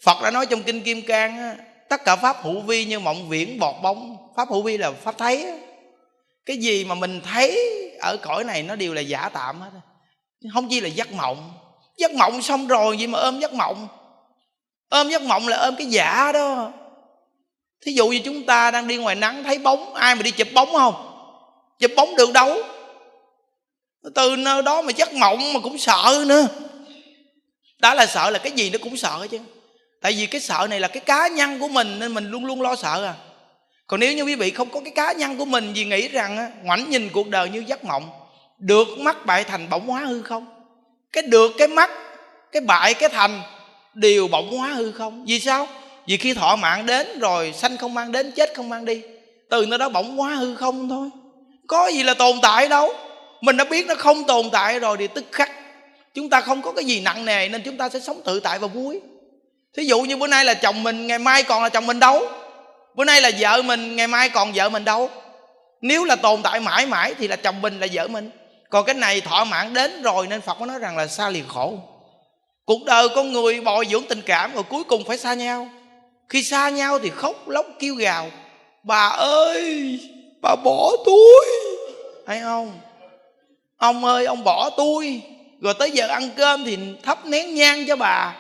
Phật đã nói trong kinh kim cang á, tất cả pháp hữu vi như mộng viễn, bọt bóng. Pháp hữu vi là pháp thấy á. cái gì mà mình thấy ở cõi này nó đều là giả tạm hết không chỉ là giấc mộng. Giấc mộng xong rồi gì mà ôm giấc mộng. Ôm giấc mộng là ôm cái giả đó thí dụ như chúng ta đang đi ngoài nắng, thấy bóng, ai mà đi chụp bóng không? Chụp bóng được đâu. Từ nơi đó mà giấc mộng mà cũng sợ nữa. Đó là sợ là cái gì nó cũng sợ chứ. Tại vì cái sợ này là cái cá nhân của mình nên mình luôn luôn lo sợ à. Còn nếu như quý vị không có cái cá nhân của mình vì nghĩ rằng ngoảnh nhìn cuộc đời như giấc mộng, được mắt bại thành bỗng hóa hư không? Cái được, cái mắt, cái bại, cái thành đều bỗng hóa hư không? Vì sao? Vì khi thọ mạng đến rồi, sanh không mang đến, chết không mang đi, từ nơi đó bỗng quá hư không thôi. Có gì là tồn tại đâu. Mình đã biết nó không tồn tại rồi thì tức khắc chúng ta không có cái gì nặng nề, nên chúng ta sẽ sống tự tại và vui. Thí dụ như bữa nay là chồng mình, ngày mai còn là chồng mình đâu. Bữa nay là vợ mình, ngày mai còn vợ mình đâu. Nếu là tồn tại mãi mãi thì là chồng mình là vợ mình. Còn cái này thọ mạng đến rồi nên phật có nói rằng là xa liền khổ. Cuộc đời con người bồi dưỡng tình cảm rồi cuối cùng phải xa nhau khi xa nhau thì khóc, lóc, kêu gào. Bà ơi, bà bỏ tôi. Hay không? Ông ơi, ông bỏ tôi. Rồi tới giờ ăn cơm thì thắp nén nhang cho bà.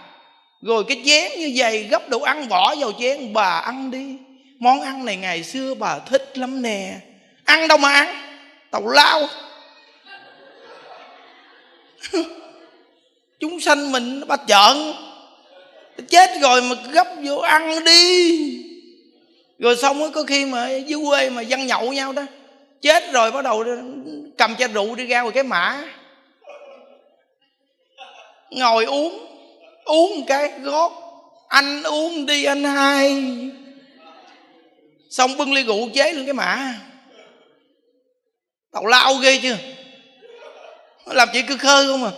Rồi cái chén như vậy, gấp đồ ăn bỏ vào chén, bà ăn đi. Món ăn này ngày xưa bà thích lắm nè. Ăn đâu mà ăn? Tàu lao. Chúng sanh mình nó bắt trợn chết rồi mà gấp vô ăn đi. Rồi xong có khi mà dưới quê mà dân nhậu nhau đó, chết rồi bắt đầu cầm chai rượu đi ra ngoài cái mã. Ngồi uống uống cái gót, anh uống đi anh hai. Xong bưng ly rượu chế lên cái mã. Tàu lao ghê chưa? Làm chuyện cứ khơ không à?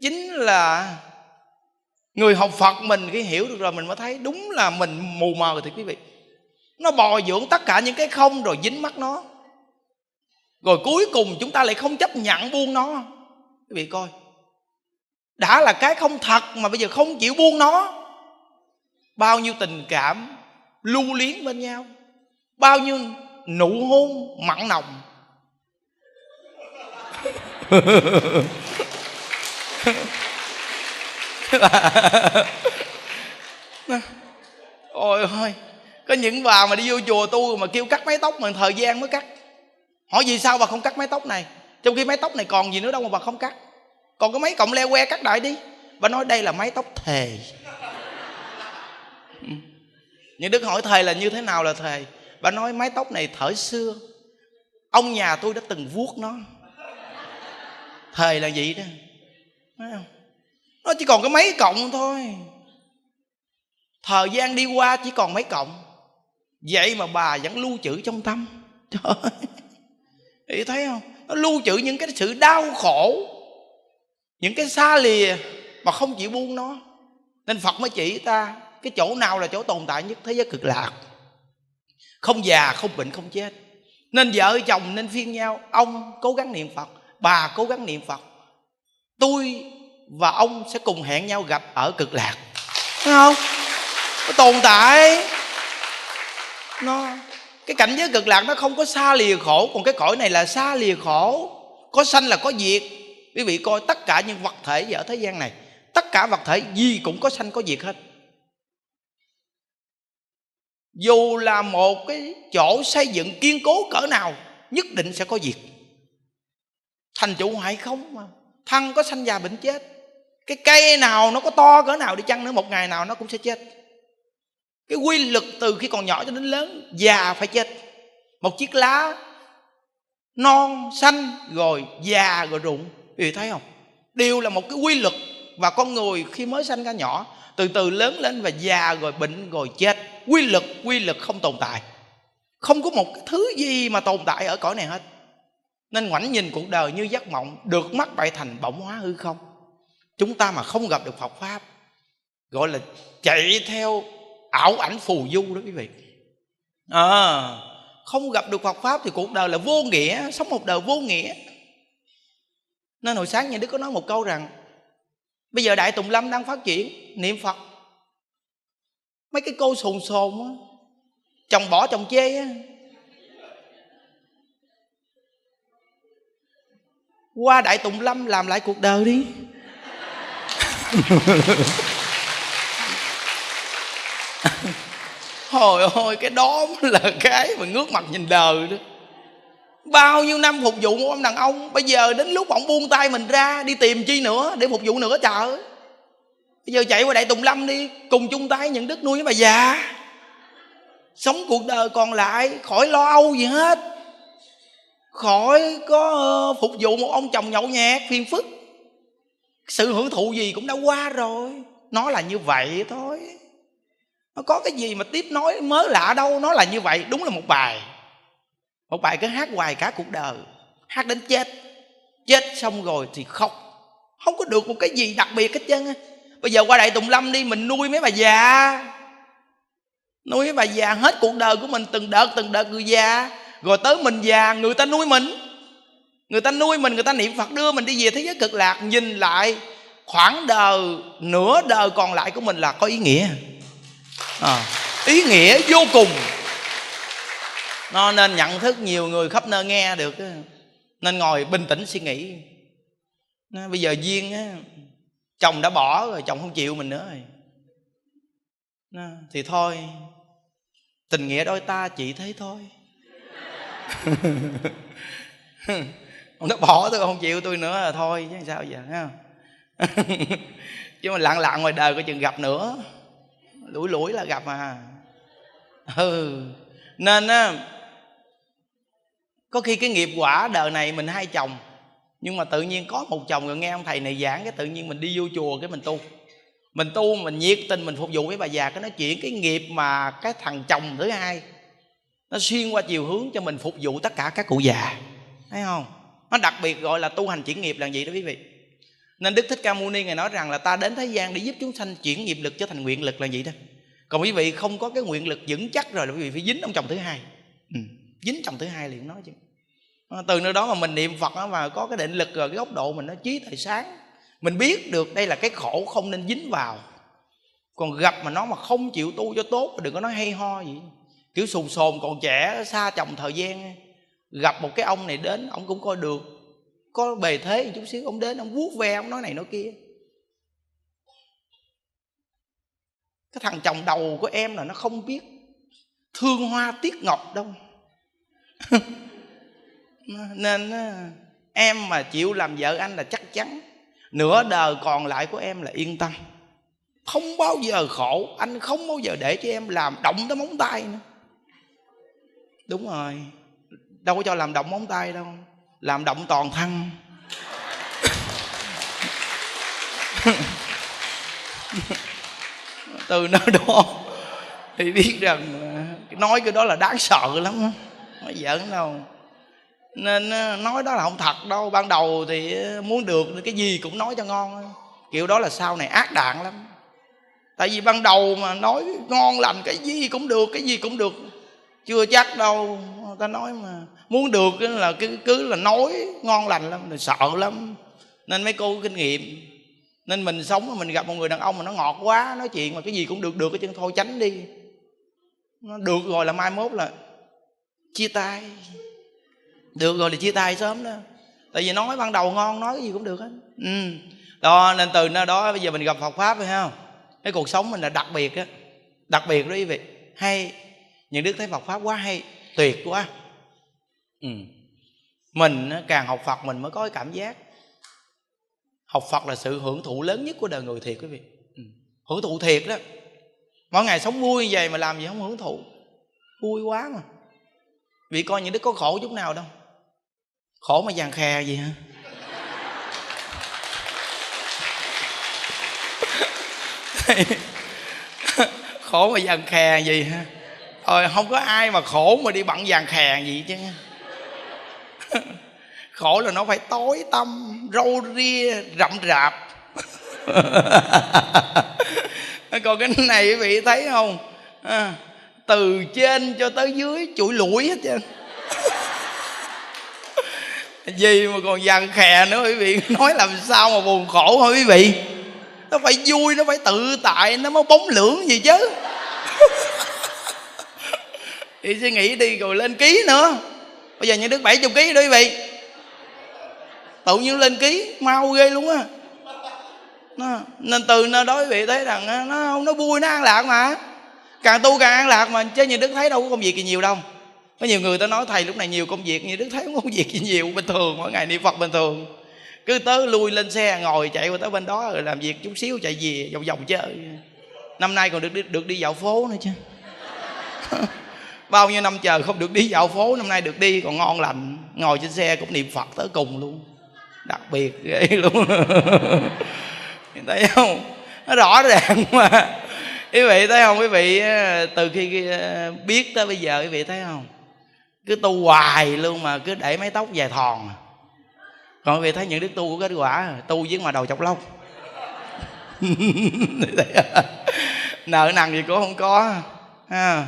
Chính là người học phật mình khi hiểu được rồi mình mới thấy đúng là mình mù mờ thì quý vị. Nó bồi dưỡng tất cả những cái không rồi dính mắt nó. Rồi cuối cùng chúng ta lại không chấp nhận buông nó. Quý vị coi. Đã là cái không thật mà bây giờ không chịu buông nó. Bao nhiêu tình cảm lưu luyến bên nhau. Bao nhiêu nụ hôn mặn nồng. ôi ôi có những bà mà đi vô chùa tu mà kêu cắt mái tóc mà thời gian mới cắt. Hỏi vì sao bà không cắt mái tóc này? Trong khi mái tóc này còn gì nữa đâu mà bà không cắt. Còn có mấy cọng leo que cắt đại đi. Bà nói đây là mái tóc thề. Ừ. Những đức hỏi thầy là như thế nào là thề? Bà nói mái tóc này thở xưa. Ông nhà tôi đã từng vuốt nó. Thề là vậy đó nó chỉ còn có mấy cộng thôi. Thời gian đi qua chỉ còn mấy cộng. Vậy mà bà vẫn lưu trữ trong tâm. Trời thì thấy không? Nó lưu trữ những cái sự đau khổ, những cái xa lìa mà không chịu buông nó. Nên phật mới chỉ ta, cái chỗ nào là chỗ tồn tại nhất? Thế giới cực lạc. Không già, không bệnh, không chết. Nên vợ chồng nên phiên nhau. Ông cố gắng niệm phật, bà cố gắng niệm phật. Tôi và ông sẽ cùng hẹn nhau gặp ở cực lạc. Thấy không? Nó tồn tại. Nó cái cảnh giới cực lạc nó không có xa lìa khổ còn cái cõi này là xa lìa khổ. Có sanh là có diệt. Quý vị coi tất cả những vật thể ở thế gian này tất cả vật thể gì cũng có sanh có diệt hết. Dù là một cái chỗ xây dựng kiên cố cỡ nào nhất định sẽ có diệt. Thành trụ hoại không mà thân có sanh già bệnh chết cái cây nào nó có to cỡ nào đi chăng nữa, một ngày nào nó cũng sẽ chết. Cái quy luật từ khi còn nhỏ cho đến lớn, già phải chết. Một chiếc lá non, xanh, rồi già, rồi rụng. Vì thấy không? Đều là một cái quy luật. Và con người khi mới sanh ra nhỏ, từ từ lớn lên và già, rồi bệnh, rồi chết. Quy luật quy luật không tồn tại. Không có một cái thứ gì mà tồn tại ở cõi này hết. Nên ngoảnh nhìn cuộc đời như giấc mộng, được mắt bại thành bỗng hóa hư không? Chúng ta mà không gặp được phật pháp gọi là chạy theo ảo ảnh phù du đó quý vị. À, không gặp được phật pháp thì cuộc đời là vô nghĩa sống một đời vô nghĩa. Nên hồi sáng nhà đức có nói một câu rằng bây giờ đại tùng lâm đang phát triển niệm phật. Mấy cái cô sồn sồn á chồng bỏ chồng chê á. Qua đại tùng lâm làm lại cuộc đời đi. hồi ôi cái đó là cái mà ngước mặt nhìn đời đó. Bao nhiêu năm phục vụ một ông đàn ông, bây giờ đến lúc ông buông tay mình ra, đi tìm chi nữa để phục vụ nữa trời bây giờ chạy qua đại tùng lâm đi, cùng chung tay nhận đức nuôi với bà già. Sống cuộc đời còn lại, khỏi lo âu gì hết. Khỏi có ờ, phục vụ một ông chồng nhậu nhẹt, phiền phức sự hưởng thụ gì cũng đã qua rồi. Nó là như vậy thôi. Nó có cái gì mà tiếp nối mới lạ đâu, nó là như vậy. Đúng là một bài. Một bài cứ hát hoài cả cuộc đời. Hát đến chết. Chết xong rồi thì khóc. Không có được một cái gì đặc biệt hết trơn á. Bây giờ qua đại tùng lâm đi, mình nuôi mấy bà già. Nuôi mấy bà già hết cuộc đời của mình, từng đợt từng đợt người già. Rồi tới mình già, người ta nuôi mình người ta nuôi mình người ta niệm phật đưa mình đi về thế giới cực lạc nhìn lại khoảng đời nửa đời còn lại của mình là có ý nghĩa. À, ý nghĩa vô cùng. Nó nên nhận thức nhiều người khắp nơi nghe được nên ngồi bình tĩnh suy nghĩ. Nó, bây giờ duyên á chồng đã bỏ rồi chồng không chịu mình nữa rồi. Nó, thì thôi tình nghĩa đôi ta chỉ thế thôi. nó bỏ tôi không chịu tôi nữa là thôi, chứ sao giờ ha chứ mà lặng lặng ngoài đời coi chừng gặp nữa. Lủi lủi là gặp à ừ. Nên á, có khi cái nghiệp quả đời này mình hai chồng, nhưng mà tự nhiên có một chồng rồi nghe ông thầy này giảng cái tự nhiên mình đi vô chùa cái mình tu. Mình tu, mình nhiệt tình, mình phục vụ với bà già, cái nói chuyện cái nghiệp mà cái thằng chồng thứ hai, nó xuyên qua chiều hướng cho mình phục vụ tất cả các cụ già. Thấy không? Nó đặc biệt gọi là tu hành chuyển nghiệp là gì đó quý vị. Nên đức thích ca mâu ni ngài nói rằng là ta đến thế gian để giúp chúng sanh chuyển nghiệp lực trở thành nguyện lực là gì đó. Còn quý vị không có cái nguyện lực vững chắc rồi là quý vị phải dính ông chồng thứ hai. Ừ. dính chồng thứ hai liền nói chứ. À, từ nơi đó mà mình niệm phật mà có cái định lực rồi, cái góc độ mình nó trí thời sáng, mình biết được đây là cái khổ không nên dính vào. Còn gặp mà nó mà không chịu tu cho tốt, đừng có nói hay ho gì. Kiểu sùng sồn còn trẻ, xa chồng thời gian gặp một cái ông này đến, ông cũng coi được. Có bề thế một chút xíu, ông đến, ông vuốt ve, ông nói này nói kia. Cái thằng chồng đầu của em là nó không biết thương hoa tiếc ngọc đâu. Nên ờ, em mà chịu làm vợ anh là chắc chắn. Nửa đời còn lại của em là yên tâm. Không bao giờ khổ, anh không bao giờ để cho em làm động tới móng tay nữa. Đúng rồi đâu có cho làm động móng tay đâu. Làm động toàn thân. Từ nơi đó thì biết rằng nói cái đó là đáng sợ lắm. Nó nói giỡn đâu. Nên ờ, nói đó là không thật đâu. Ban đầu thì ờ, muốn được cái gì cũng nói cho ngon. Kiểu đó là sau này ác đạn lắm. Tại vì ban đầu mà nói ngon lành, cái gì cũng được, cái gì cũng được. Chưa chắc đâu ta nói mà. Muốn được là cứ cứ là nói ngon lành lắm sợ lắm. Nên mấy cô có kinh nghiệm. Nên mình sống mà mình gặp một người đàn ông mà nó ngọt quá, nói chuyện mà cái gì cũng được được cái chân thôi tránh đi. Nó được rồi là mai mốt là chia tay. Được rồi thì chia tay sớm đó. Tại vì nói ban đầu ngon, nói cái gì cũng được hết. Ừ. Đó, nên từ nơi đó bây giờ mình gặp Phật pháp phải không cái cuộc sống mình là đặc biệt á. Đặc biệt đó quý vị. Hay. Những đức thấy Phật pháp quá hay tuyệt quá. Ừ. mình càng học Phật mình mới có cái cảm giác. Học Phật là sự hưởng thụ lớn nhất của đời người thiệt quý vị. Ừ. hưởng thụ thiệt đó. Mỗi ngày sống vui như vậy mà làm gì không hưởng thụ. Vui quá mà. Vì coi những đứa có khổ chút nào đâu. Khổ mà vàng khè gì hả? Khổ mà vàng khè gì ha rồi không có ai mà khổ mà đi bận vàng khè gì chứ. Khổ là nó phải tối tâm râu ria rậm rạp. Còn cái này quý vị thấy không? À, từ trên cho tới dưới chuỗi lũi hết trơn. Gì mà còn dằn khè nữa quý vị? Nói làm sao mà buồn khổ hả quý vị? Nó phải vui nó phải tự tại nó mới bóng lưỡng gì chứ thì suy nghĩ đi rồi lên ký nữa. Bây giờ những đức 70 ký đó quý vị tự nhiên lên ký mau ghê luôn á. Nên từ nơi đó quý vị thấy rằng nó không nó vui nó an lạc mà. Càng tu càng an lạc mà chứ như đức thấy đâu có công việc gì nhiều đâu. Có nhiều người ta nói thầy lúc này nhiều công việc như đức thấy không có công việc gì nhiều bình thường mỗi ngày niệm phật bình thường. Cứ tới lui lên xe ngồi chạy qua tới bên đó rồi làm việc chút xíu chạy về vòng vòng chơi. Năm nay còn được, được đi dạo phố nữa chứ. bao nhiêu năm chờ không được đi dạo phố, năm nay được đi, còn ngon lành. Ngồi trên xe cũng niệm phật tới cùng luôn. Đặc biệt ghê luôn. Thấy không? Nó rõ ràng mà. Quý vị thấy không? Quý vị từ khi biết tới bây giờ quý vị thấy không? Cứ tu hoài luôn mà, cứ để mái tóc dài thòn. Còn quý vị thấy những đức tu của kết quả, tu với mà đầu chọc lông. Nợ nần gì cũng không có, ha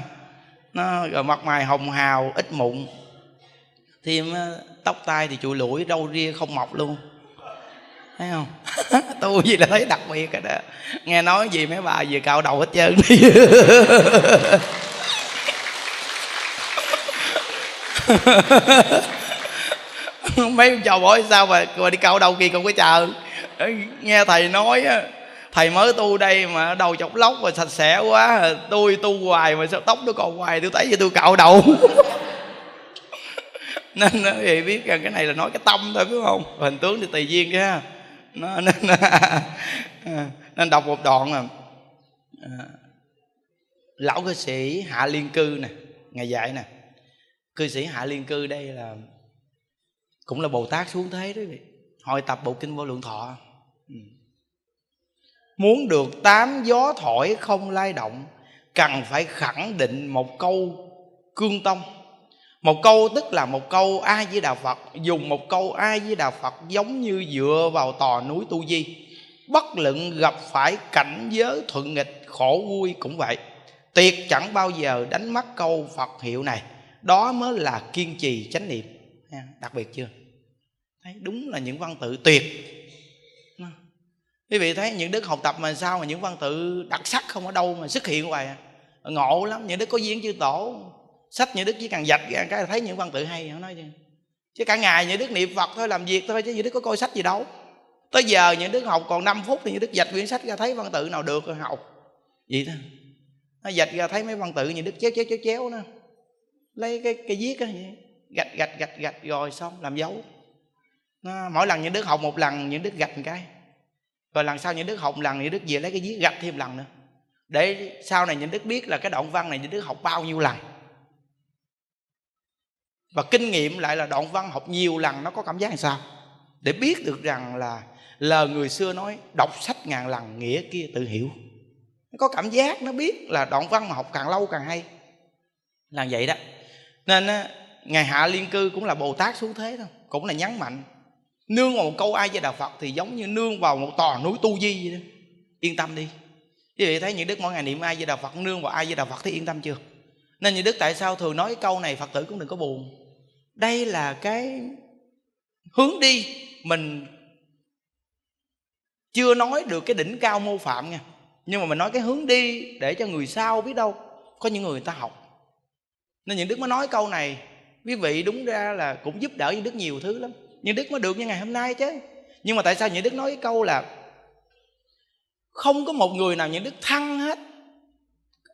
nó rồi mặt mày hồng hào ít mụn. Thêm ờ, tóc tai thì chùi lũi râu ria không mọc luôn. Thấy không? Tu gì là thấy đặc biệt rồi đó. Nghe nói gì mấy bà vừa cạo đầu hết trơn. Đi mấy ông chào hỏi sao mà, mà đi cạo đầu kỳ còn có chờ? Nghe thầy nói thầy mới tu đây mà đầu chọc lóc và sạch sẽ quá. Tôi tu hoài mà sao tóc nó còn hoài? Tôi thấy vậy tôi cạo đầu. Nên thì biết rằng cái này là nói cái tâm thôi phải không? Hình tướng thì tùy duyên chứ nó, nên, à, nên đọc một đoạn à, lão cư sĩ hạ liên cư nè ngày dạy nè. Cư sĩ hạ liên cư đây là cũng là bồ tát xuống thế đó hội tập bộ kinh vô lượng thọ muốn được tám gió thổi không lay động cần phải khẳng định một câu cương tông. Một câu tức là một câu a với đà phật dùng một câu a với đà phật giống như dựa vào tòa núi tu di. Bất luận gặp phải cảnh giới thuận nghịch khổ vui cũng vậy. Tuyệt chẳng bao giờ đánh mất câu phật hiệu này. Đó mới là kiên trì chánh niệm. Đặc biệt chưa? Đấy, đúng là những văn tự tuyệt quý vị thấy những đức học tập mà sao mà những văn tự đặc sắc không ở đâu mà xuất hiện hoài à. ngộ lắm những đức có duyên chư tổ sách những đức chỉ cần dạch ra cái thấy những văn tự hay không nói chứ chứ cả ngày những đức niệm phật thôi làm việc thôi chứ những đức có coi sách gì đâu tới giờ những đức học còn 5 phút thì những đức dạch quyển sách ra thấy văn tự nào được rồi học vậy thôi nó dạch ra thấy mấy văn tự những đức chéo chéo chéo chéo nó lấy cái cái viết á gạch gạch gạch gạch rồi xong làm dấu nó, mỗi lần những đức học một lần những đức gạch một cái rồi lần sau những đức học lần những đức về lấy cái viết gạch thêm lần nữa. Để sau này những đức biết là cái đoạn văn này, những đức học bao nhiêu lần. Và kinh nghiệm lại là đoạn văn học nhiều lần nó có cảm giác làm sao? Để biết được rằng là lời người xưa nói, đọc sách ngàn lần, nghĩa kia tự hiểu. Nó có cảm giác, nó biết là đoạn văn mà học càng lâu càng hay. Là vậy đó. Nên ngài hạ liên cư cũng là bồ tát xuống thế thôi, cũng là nhấn mạnh nương vào một câu ai với đạo phật thì giống như nương vào một tòa núi tu di vậy đó. Yên tâm đi. Quý vị thấy những đức mỗi ngày niệm ai với đạo phật nương vào ai với đạo phật thấy yên tâm chưa? Nên những đức tại sao thường nói cái câu này phật tử cũng đừng có buồn. Đây là cái hướng đi mình chưa nói được cái đỉnh cao mô phạm nha. Nhưng mà mình nói cái hướng đi để cho người sau biết đâu có những người, người ta học. Nên những đức mới nói câu này quý vị đúng ra là cũng giúp đỡ những đức nhiều thứ lắm những đức mới được như ngày hôm nay chứ. Nhưng mà tại sao những đức nói cái câu là không có một người nào những đức thăng hết.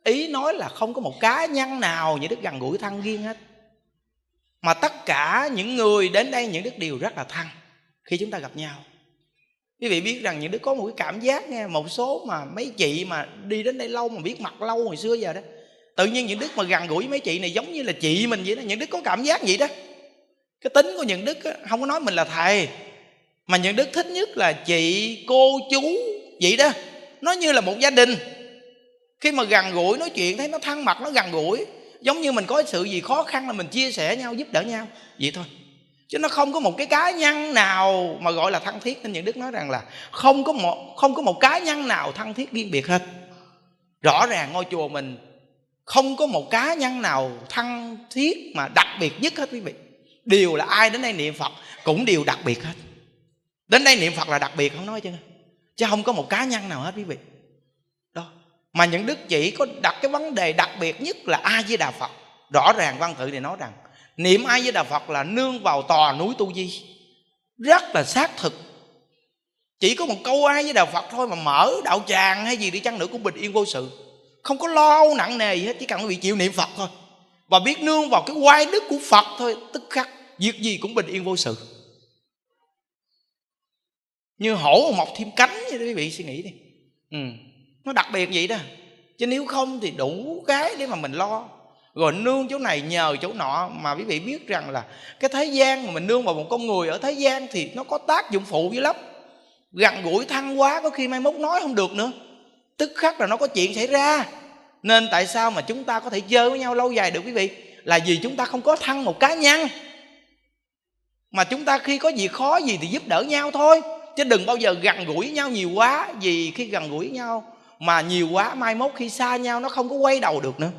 Ý nói là không có một cá nhân nào những đức gần gũi thăng riêng hết. Mà tất cả những người đến đây những đức đều rất là thăng khi chúng ta gặp nhau. Quý vị biết rằng những đức có một cái cảm giác nghe, một số mà mấy chị mà đi đến đây lâu mà biết mặt lâu hồi xưa giờ đó. Tự nhiên những đức mà gần gũi mấy chị này giống như là chị mình vậy đó. Những đức có cảm giác vậy đó cái tính của những đức á, không có nói mình là thầy mà những đức thích nhất là chị cô chú vậy đó. Nó như là một gia đình. Khi mà gần gũi nói chuyện thấy nó thân mật nó gần gũi giống như mình có sự gì khó khăn là mình chia sẻ nhau giúp đỡ nhau vậy thôi. Chứ nó không có một cái cá nhân nào mà gọi là thân thiết. Nên những đức nói rằng là không có một không có một cá nhân nào thân thiết riêng biệt hết. Rõ ràng ngôi chùa mình không có một cá nhân nào thân thiết mà đặc biệt nhất hết quý vị đều là ai đến đây niệm phật cũng đều đặc biệt hết. Đến đây niệm phật là đặc biệt không nói chứ. Chứ không có một cá nhân nào hết quý vị. Đó. Mà những đức chỉ có đặt cái vấn đề đặc biệt nhất là a di đà phật. Rõ ràng văn tự này nói rằng, niệm a di đà phật là nương vào tòa núi tu di. Rất là xác thực. Chỉ có một câu ai với đạo phật thôi mà mở đạo tràng hay gì đi chăng nữa cũng bình yên vô sự. Không có lo nặng nề gì hết, chỉ cần bị chịu niệm phật thôi. Và biết nương vào cái quay đức của phật thôi, tức khắc việc gì cũng bình yên vô sự. Như hổ mọc thêm cánh vậy đó quý vị, suy nghĩ đi. Ừ. nó đặc biệt vậy đó. Chứ nếu không thì đủ cái để mà mình lo. Rồi nương chỗ này nhờ chỗ nọ mà quý vị biết rằng là cái thế gian mà mình nương vào một con người ở thế gian thì nó có tác dụng phụ dữ lắm. Gần gũi thăng quá có khi mai mốt nói không được nữa. Tức khắc là nó có chuyện xảy ra. Nên tại sao mà chúng ta có thể chơi với nhau lâu dài được quý vị? Là vì chúng ta không có thăng một cá nhân mà chúng ta khi có gì khó gì thì giúp đỡ nhau thôi. Chứ đừng bao giờ gần gũi nhau nhiều quá vì khi gần gũi nhau mà nhiều quá mai mốt khi xa nhau nó không có quay đầu được nữa.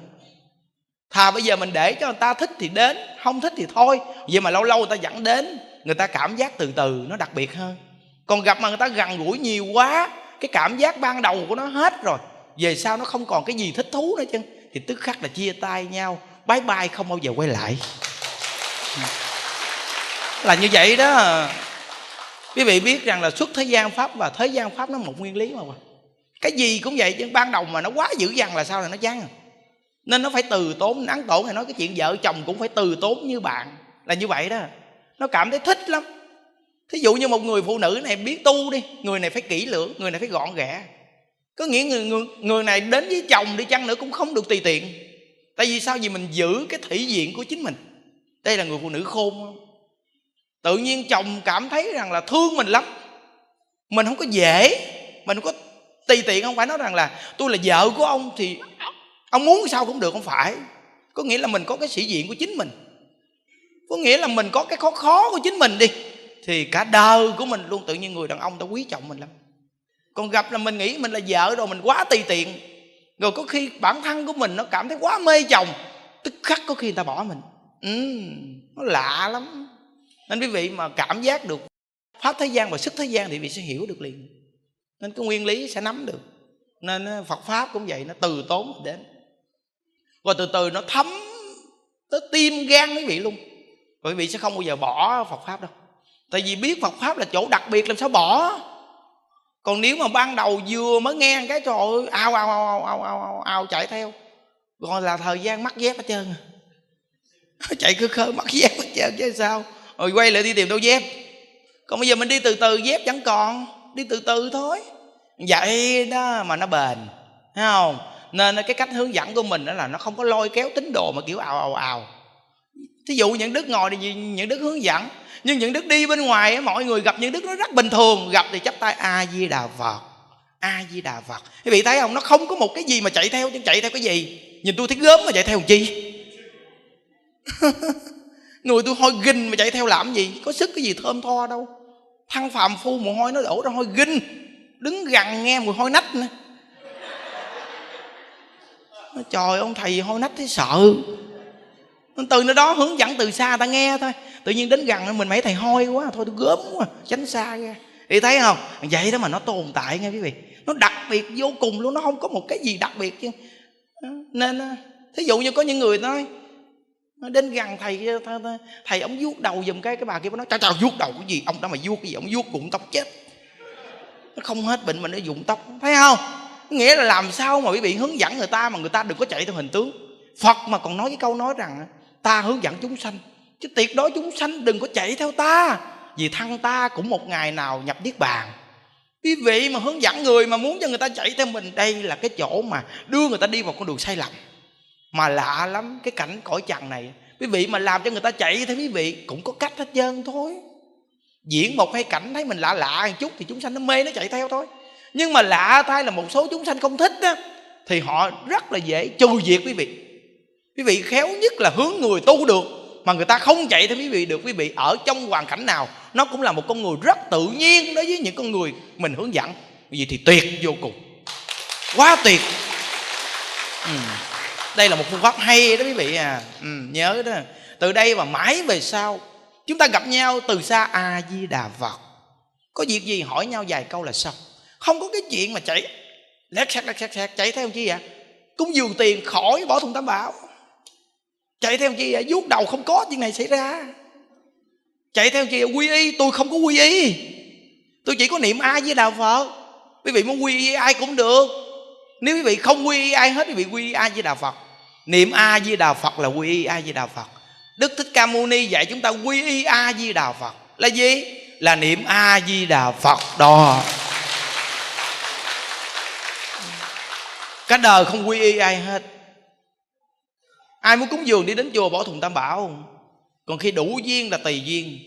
Thà bây giờ mình để cho người ta thích thì đến, không thích thì thôi. Vậy mà lâu lâu người ta dẫn đến, người ta cảm giác từ từ, nó đặc biệt hơn. Còn gặp mà người ta gần gũi nhiều quá, cái cảm giác ban đầu của nó hết rồi, về sau nó không còn cái gì thích thú nữa chứ thì tức khắc là chia tay nhau bye bye không bao giờ quay lại là như vậy đó. Quý vị biết rằng là xuất thế gian pháp và thế gian pháp nó một nguyên lý mà. Cái gì cũng vậy chứ ban đầu mà nó quá dữ dằn là sao là nó chán à. nên nó phải từ tốn nắng tổn hay nói cái chuyện vợ chồng cũng phải từ tốn như bạn. Là như vậy đó. Nó cảm thấy thích lắm. Thí dụ như một người phụ nữ này biết tu đi người này phải kỹ lưỡng người này phải gọn ghẽ. Có nghĩa người, người người này đến với chồng đi chăng nữa cũng không được tùy tiện. Tại vì sao? Vì mình giữ cái thể diện của chính mình. Đây là người phụ nữ khôn không tự nhiên chồng cảm thấy rằng là thương mình lắm. Mình không có dễ mình không có tùy tiện không phải nói rằng là tôi là vợ của ông thì ông muốn sao cũng được không phải. Có nghĩa là mình có cái sĩ diện của chính mình. Có nghĩa là mình có cái khó khó của chính mình đi thì cả đời của mình luôn tự nhiên người đàn ông ta quý trọng mình lắm. Còn gặp là mình nghĩ mình là vợ rồi mình quá tùy tiện. Rồi có khi bản thân của mình nó cảm thấy quá mê chồng tức khắc có khi người ta bỏ mình. Ừ, nó lạ lắm nên quý vị mà cảm giác được pháp thế gian và sức thế gian thì vị sẽ hiểu được liền. Nên cái nguyên lý sẽ nắm được. Nên ờ, phật pháp cũng vậy nó từ tốn đến. Rồi từ từ nó thấm tới tim gan quý vị luôn. Quý vị sẽ không bao giờ bỏ phật pháp đâu. Tại vì biết phật pháp là chỗ đặc biệt làm sao bỏ? Còn nếu mà ban đầu vừa mới nghe cái trời ơi ao ao ao ao ao ao, ao chạy theo. Rồi là thời gian mắc dép hết trơn à. chạy cứ khơi mắc dép hết trơn chứ sao? Rồi quay lại đi tìm đâu dép. Còn bây giờ mình đi từ từ, dép chẳng còn. Đi từ từ thôi. Vậy đó mà nó bền, thấy không? Nên cái cách hướng dẫn của mình đó là nó không có lôi kéo tín đồ mà kiểu ào ào ào. Thí dụ những đức ngồi thì những đức hướng dẫn. Nhưng những đức đi bên ngoài mọi người gặp những đức nó rất bình thường. Gặp thì chắp tay a di đà phật a di đà phật. Quý vị thấy không? Nó không có một cái gì mà chạy theo chứ chạy theo cái gì? Nhìn tôi thấy gớm mà chạy theo làm chi? người tôi hôi ginh mà chạy theo làm gì? Có sức cái gì thơm tho đâu. Thăng phàm phu mồ hôi nó đổ ra hôi ginh. Đứng gần nghe mùi hôi nách nữa. Trời, ông thầy hôi nách thấy sợ. Từ nơi đó hướng dẫn từ xa ta nghe thôi. Tự nhiên đến gần mình mấy thầy hôi quá, thôi tôi gớm quá, tránh xa ra thì thấy không? Vậy đó mà nó tồn tại nghe quý vị. Nó đặc biệt vô cùng luôn, nó không có một cái gì đặc biệt chứ. Nên à, thí dụ như có những người nói đến gần thầy thầy, ông vuốt đầu giùm cái cái bà kia nó chào chào vuốt đầu cái gì? Ông đó mà vuốt cái gì? Ông vuốt cũng tóc chết. Nó không hết bệnh mà nó dụng tóc. Thấy không? Nghĩa là làm sao mà quý vị hướng dẫn người ta mà người ta đừng có chạy theo hình tướng. Phật mà còn nói cái câu nói rằng ta hướng dẫn chúng sanh. Chứ tuyệt đối chúng sanh đừng có chạy theo ta. Vì thân ta cũng một ngày nào nhập niết bàn. Quý vị mà hướng dẫn người mà muốn cho người ta chạy theo mình đây là cái chỗ mà đưa người ta đi vào con đường sai lầm mà lạ lắm, cái cảnh cõi trần này, quý vị mà làm cho người ta chạy thì quý vị cũng có cách hết trơn thôi. Diễn một hai cảnh thấy mình lạ lạ một chút thì chúng sanh nó mê nó chạy theo thôi. Nhưng mà lạ thay là một số chúng sanh không thích á, thì họ rất là dễ trừ diệt quý vị. Quý vị khéo nhất là hướng người tu được, mà người ta không chạy theo quý vị được quý vị ở trong hoàn cảnh nào, nó cũng là một con người rất tự nhiên đối với những con người mình hướng dẫn. Vì thì tuyệt vô cùng. Quá tuyệt. Ừ đây là một phương pháp hay đó quý vị à. Ừ, nhớ đó. Từ đây và mãi về sau chúng ta gặp nhau từ xa a di đà phật. Có việc gì hỏi nhau vài câu là xong. Không có cái chuyện mà chạy lét xét lét xét xét chạy theo chi vậy? Cúng dường tiền khỏi bỏ thùng tam bảo. Chạy theo chi vậy? Vuốt đầu không có chuyện này xảy ra. Chạy theo chi vậy? quy y tôi không có quy y. Tôi chỉ có niệm a với đạo phật. Quý vị muốn quy y ai cũng được nếu quý vị không quy y ai hết, quý vị quy y a với đạo phật. Niệm a với đạo phật là quy y a với đạo phật. Đức thích ca mâu ni dạy chúng ta quy y a di đà phật. Là gì? Là niệm a di đà phật đó. Cả đời không quy y ai hết. Ai muốn cúng dường đi đến chùa bỏ thùng tam bảo còn khi đủ duyên là tùy duyên.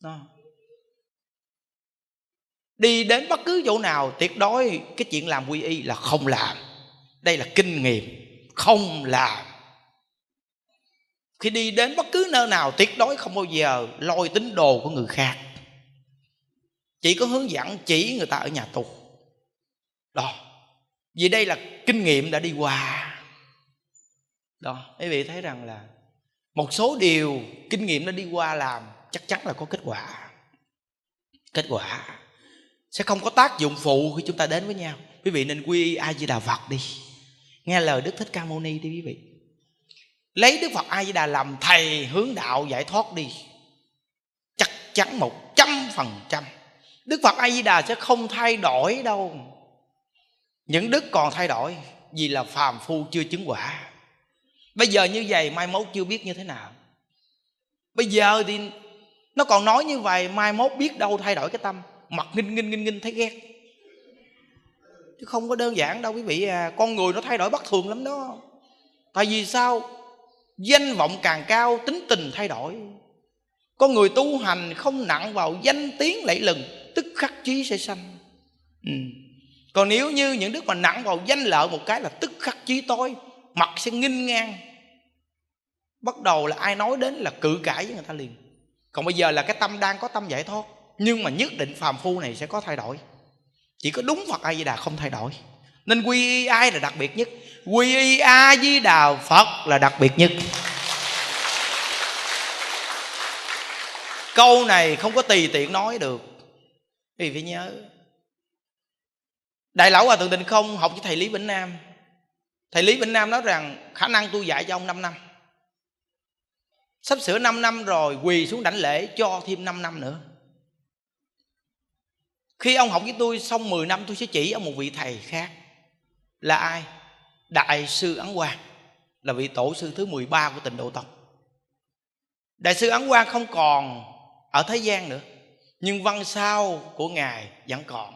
Đó đi đến bất cứ chỗ nào, tuyệt đối cái chuyện làm quy y là không làm. Đây là kinh nghiệm, không làm. Khi đi đến bất cứ nơi nào, tuyệt đối không bao giờ lôi tín đồ của người khác. Chỉ có hướng dẫn chỉ người ta ở nhà tu đó. Vì đây là kinh nghiệm đã đi qua. Đó. Quý vị thấy rằng là một số điều kinh nghiệm đã đi qua làm, chắc chắn là có kết quả. Kết quả sẽ không có tác dụng phụ khi chúng ta đến với nhau. Quý vị nên quy y a di đà phật đi. Nghe lời đức thích ca mâu ni đi quý vị. Lấy đức phật a di đà làm thầy hướng đạo giải thoát đi. Chắc chắn một trăm phần trăm. Đức phật a di đà sẽ không thay đổi đâu. Những đức còn thay đổi vì là phàm phu chưa chứng quả. Bây giờ như vậy, mai mốt chưa biết như thế nào. Bây giờ thì nó còn nói như vậy, mai mốt biết đâu thay đổi cái tâm mặt nghinh nghinh nghinh nghinh thấy ghét. Chứ không có đơn giản đâu quý vị à con người nó thay đổi bất thường lắm đó. Tại vì sao? Danh vọng càng cao, tính tình thay đổi. Con người tu hành không nặng vào danh tiếng lẫy lừng, tức khắc chí sẽ sanh. Ừ. còn nếu như những đức mà nặng vào danh lợi một cái là tức khắc chí tối, mặt sẽ nghinh ngang. Bắt đầu là ai nói đến là cự cãi với người ta liền. Còn bây giờ là cái tâm đang có tâm giải thoát nhưng mà nhất định phàm phu này sẽ có thay đổi. Chỉ có đúng phật a di đà không thay đổi. Nên quy y ai là đặc biệt nhất? Quy y a di đà phật là đặc biệt nhất. Câu này không có tùy tiện nói được. Vì phải nhớ. Đại lão hòa thượng Tịnh không học với thầy lý vĩnh nam. Thầy lý vĩnh nam nói rằng, khả năng tôi dạy cho ông 5 năm. Sắp sửa 5 năm rồi, quỳ xuống đảnh lễ cho thêm 5 năm nữa khi ông học với tôi xong 10 năm, tôi sẽ chỉ ông một vị thầy khác. Là ai? Đại sư ấn quang, là vị tổ sư thứ 13 của tịnh độ tông. Đại sư ấn quang không còn ở thế gian nữa, nhưng văn sao của ngài vẫn còn.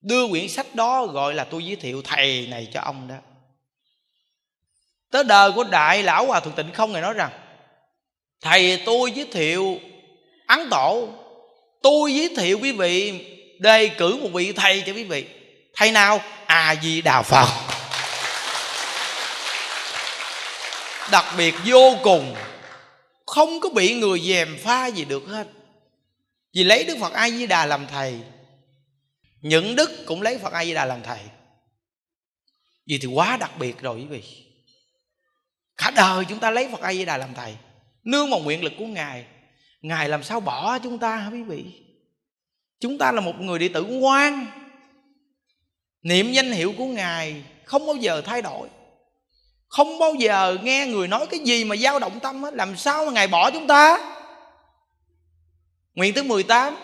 Đưa quyển sách đó gọi là tôi giới thiệu thầy này cho ông đó. Tới đời của đại lão hòa thượng tịnh không ngài nói rằng, thầy tôi giới thiệu ấn tổ, tôi giới thiệu quý vị đề cử một vị thầy cho quý vị. Thầy nào? A di đà phật. Đặc biệt vô cùng. Không có bị người dèm pha gì được hết. Vì lấy đức phật a di đà làm thầy, những đức cũng lấy phật a di đà làm thầy. Vì thì quá đặc biệt rồi quý vị. Cả đời chúng ta lấy phật a di đà làm thầy. Nương vào nguyện lực của ngài. Ngài làm sao bỏ chúng ta hả quý vị? Chúng ta là một người đệ tử ngoan. Niệm danh hiệu của ngài không bao giờ thay đổi. Không bao giờ nghe người nói cái gì mà dao động tâm hết. Làm sao mà ngài bỏ chúng ta? Nguyện thứ 18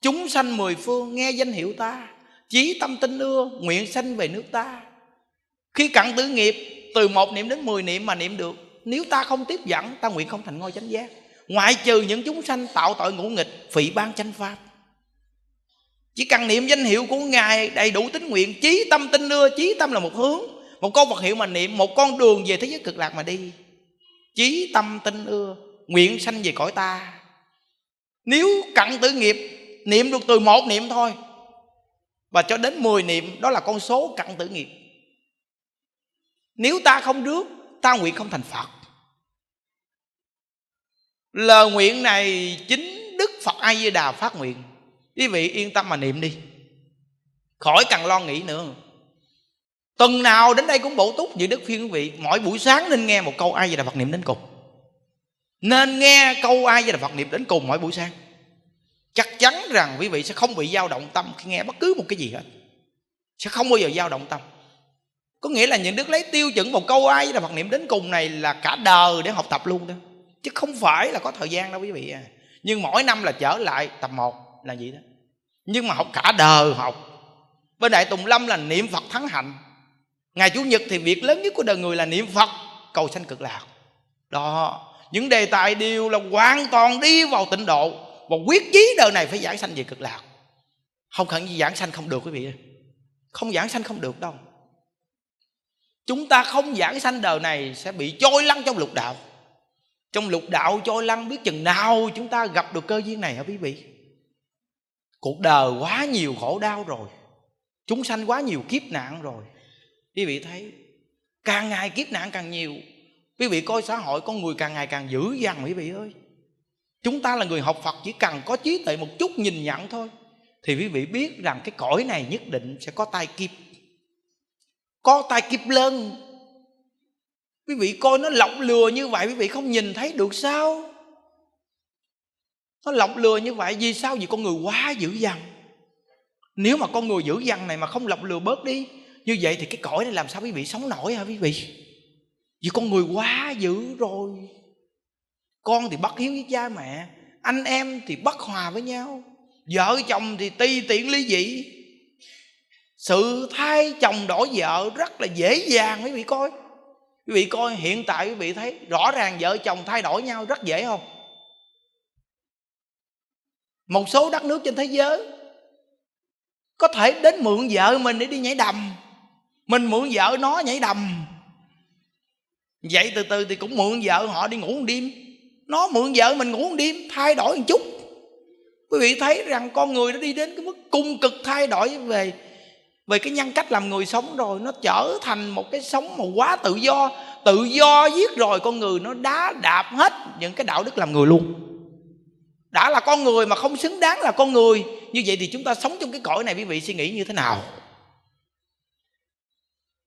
chúng sanh mười phương nghe danh hiệu ta. Chí tâm tinh ưa, nguyện sanh về nước ta. Khi cặn tử nghiệp, từ một niệm đến mười niệm mà niệm được. Nếu ta không tiếp dẫn, ta nguyện không thành ngôi chánh giác. Ngoại trừ những chúng sanh tạo tội ngũ nghịch, phỉ ban chánh pháp chỉ cần niệm danh hiệu của ngài đầy đủ tín nguyện chí tâm tinh đưa chí tâm là một hướng. Một con vật hiệu mà niệm, một con đường về thế giới cực lạc mà đi. Chí tâm tinh ưa nguyện sanh về cõi ta. Nếu cặn tử nghiệp, niệm được từ một niệm thôi. Và cho đến 10 niệm, đó là con số cặn tử nghiệp. Nếu ta không rước, ta nguyện không thành phật. Lời nguyện này chính đức phật a di đà phát nguyện quý vị yên tâm mà niệm đi. Khỏi cần lo nghĩ nữa. Tuần nào đến đây cũng bổ túc như đức phiên quý vị. Mỗi buổi sáng nên nghe một câu ai về đà phật niệm đến cùng. Nên nghe câu ai về đà phật niệm đến cùng mỗi buổi sáng. Chắc chắn rằng quý vị sẽ không bị dao động tâm khi nghe bất cứ một cái gì hết. Sẽ không bao giờ dao động tâm. Có nghĩa là những đức lấy tiêu chuẩn một câu ai là Phật niệm đến cùng này là cả đời để học tập luôn đó. Chứ không phải là có thời gian đâu quý vị à. Nhưng mỗi năm là trở lại tập 1 là gì đó. Nhưng mà học cả đời học. Bên đại tùng lâm là niệm phật thắng hạnh. Ngày chủ nhật thì việc lớn nhất của đời người là niệm phật, cầu sanh cực lạc. Đó. Những đề tài đều là hoàn toàn đi vào tịnh độ. Và quyết chí đời này phải giảng sanh về cực lạc. Không cần gì giảng sanh không được quý vị không giảng sanh không được đâu. Chúng ta không giảng sanh đời này sẽ bị trôi lăn trong lục đạo. Trong lục đạo trôi lăn biết chừng nào chúng ta gặp được cơ duyên này hả quý vị? Cuộc đời quá nhiều khổ đau rồi. Chúng sanh quá nhiều kiếp nạn rồi. Quý vị thấy, càng ngày kiếp nạn càng nhiều, quý vị coi xã hội con người càng ngày càng dữ dằn quý vị ơi. Chúng ta là người học phật chỉ cần có trí tuệ một chút nhìn nhận thôi, thì quý vị biết rằng cái cõi này nhất định sẽ có tai kiếp. Có tai kiếp lớn. Quý vị coi nó lọc lừa như vậy, quý vị không nhìn thấy được sao? Nó lọc lừa như vậy, vì sao? Vì con người quá dữ dằn. Nếu mà con người dữ dằn này mà không lọc lừa bớt đi, như vậy thì cái cõi này làm sao quý vị sống nổi hả quý vị? Vì con người quá dữ rồi. Con thì bất hiếu với cha mẹ, anh em thì bất hòa với nhau, vợ chồng thì ti tiện ly dị. Sự thay chồng đổi vợ rất là dễ dàng quý vị coi. Quý vị coi hiện tại quý vị thấy, rõ ràng vợ chồng thay đổi nhau rất dễ không? Một số đất nước trên thế giới có thể đến mượn vợ mình để đi nhảy đầm. Mình mượn vợ nó nhảy đầm. Vậy từ từ thì cũng mượn vợ họ đi ngủ một đêm. Nó mượn vợ mình ngủ một đêm, thay đổi một chút. Quý vị thấy rằng con người nó đi đến cái mức cung cực thay đổi về về cái nhân cách làm người sống rồi. Nó trở thành một cái sống mà quá tự do. Tự do giết rồi con người nó đá đạp hết những cái đạo đức làm người luôn đã là con người mà không xứng đáng là con người. Như vậy thì chúng ta sống trong cái cõi này, quý vị suy nghĩ như thế nào?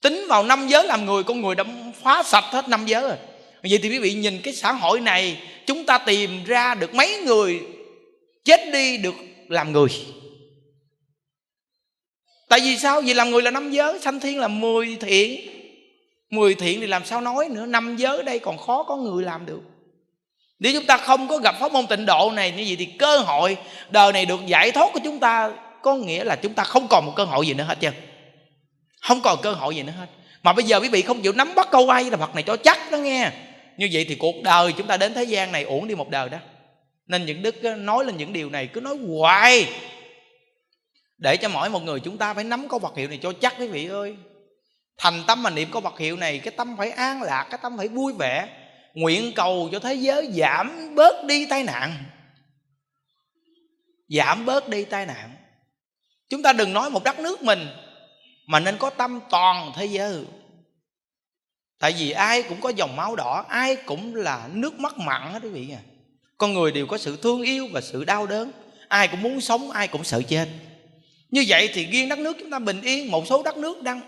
Tính vào năm giới làm người, con người đã phá sạch hết năm giới rồi. Vậy thì quý vị nhìn cái xã hội này, chúng ta tìm ra được mấy người chết đi được làm người? Tại vì sao? Vì làm người là năm giới, sanh thiên là mười thiện. Mười thiện thì làm sao nói nữa? Năm giới đây còn khó có người làm được nếu chúng ta không có gặp pháp môn tịnh độ này, như vậy thì cơ hội đời này được giải thoát của chúng ta có nghĩa là chúng ta không còn một cơ hội gì nữa hết trơn không còn cơ hội gì nữa hết. Mà bây giờ quý vị không chịu nắm bắt câu ai là Phật này cho chắc đó nghe. Như vậy thì cuộc đời chúng ta đến thế gian này uổng đi một đời đó. Nên những đức ờ, nói lên những điều này, cứ nói hoài. Để cho mỗi một người chúng ta phải nắm câu vật hiệu này cho chắc quý vị ơi. Thành tâm mà niệm câu vật hiệu này, cái tâm phải an lạc, cái tâm phải vui vẻ nguyện cầu cho thế giới giảm bớt đi tai nạn. Giảm bớt đi tai nạn. Chúng ta đừng nói một đất nước mình mà nên có tâm toàn thế giới. Tại vì ai cũng có dòng máu đỏ, ai cũng là nước mắt mặn hết quý vị à con người đều có sự thương yêu và sự đau đớn. Ai cũng muốn sống, ai cũng sợ chết. Như vậy thì riêng đất nước chúng ta bình yên, một số đất nước đang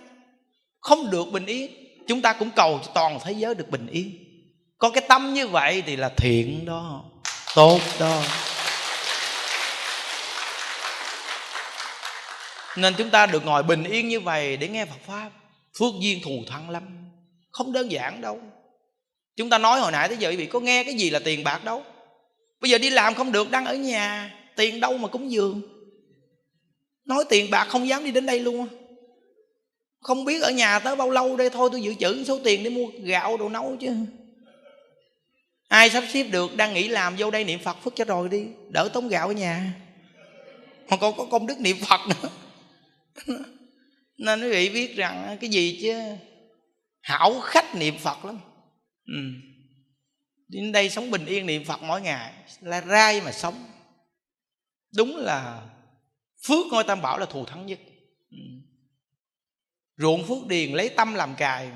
không được bình yên, chúng ta cũng cầu cho toàn thế giới được bình yên có cái tâm như vậy thì là thiện đó, tốt đó. Nên chúng ta được ngồi bình yên như vậy để nghe Phật pháp, phước duyên thù thắng lắm. Không đơn giản đâu. Chúng ta nói hồi nãy tới giờ, quý vị có nghe cái gì là tiền bạc đâu? Bây giờ đi làm không được, đang ở nhà, tiền đâu mà cúng dường. Nói tiền bạc không dám đi đến đây luôn không biết ở nhà tới bao lâu đây, thôi tôi dự trữ số tiền để mua gạo đồ nấu chứ ai sắp xếp được đang nghỉ làm vô đây niệm phật, phước cho rồi đi. Đỡ tống gạo ở nhà. Mà còn có công đức niệm phật nữa. Nên quý vị biết rằng cái gì chứ? Hảo khách niệm phật lắm. Ừ. đến đây sống bình yên niệm phật mỗi ngày là rai mà sống. Đúng là phước ngôi tam bảo là thù thắng nhất. Ừ. ruộng phước điền lấy tâm làm cài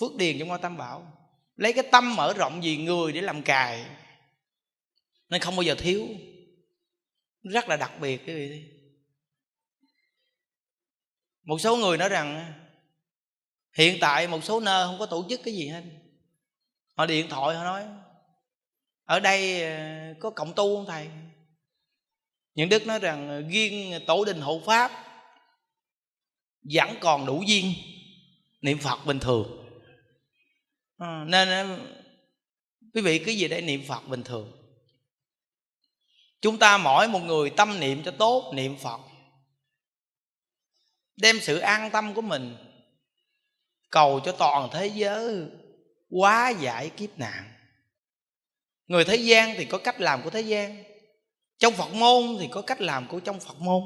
phước điền trong ngôi tam bảo lấy cái tâm mở rộng vì người để làm cài. Nên không bao giờ thiếu. Rất là đặc biệt cái vị một số người nói rằng, hiện tại một số nơi không có tổ chức cái gì hết. Họ điện thoại, họ nói, ở đây ờ, có cộng tu không thầy? Những đức nói rằng, riêng tổ đình hộ pháp vẫn còn đủ duyên niệm phật bình thường à, nên ờ, quý vị cứ gì để niệm phật bình thường. Chúng ta mỗi một người tâm niệm cho tốt niệm phật. Đem sự an tâm của mình cầu cho toàn thế giới quá giải kiếp nạn. Người thế gian thì có cách làm của thế gian trong phật môn thì có cách làm của trong phật môn.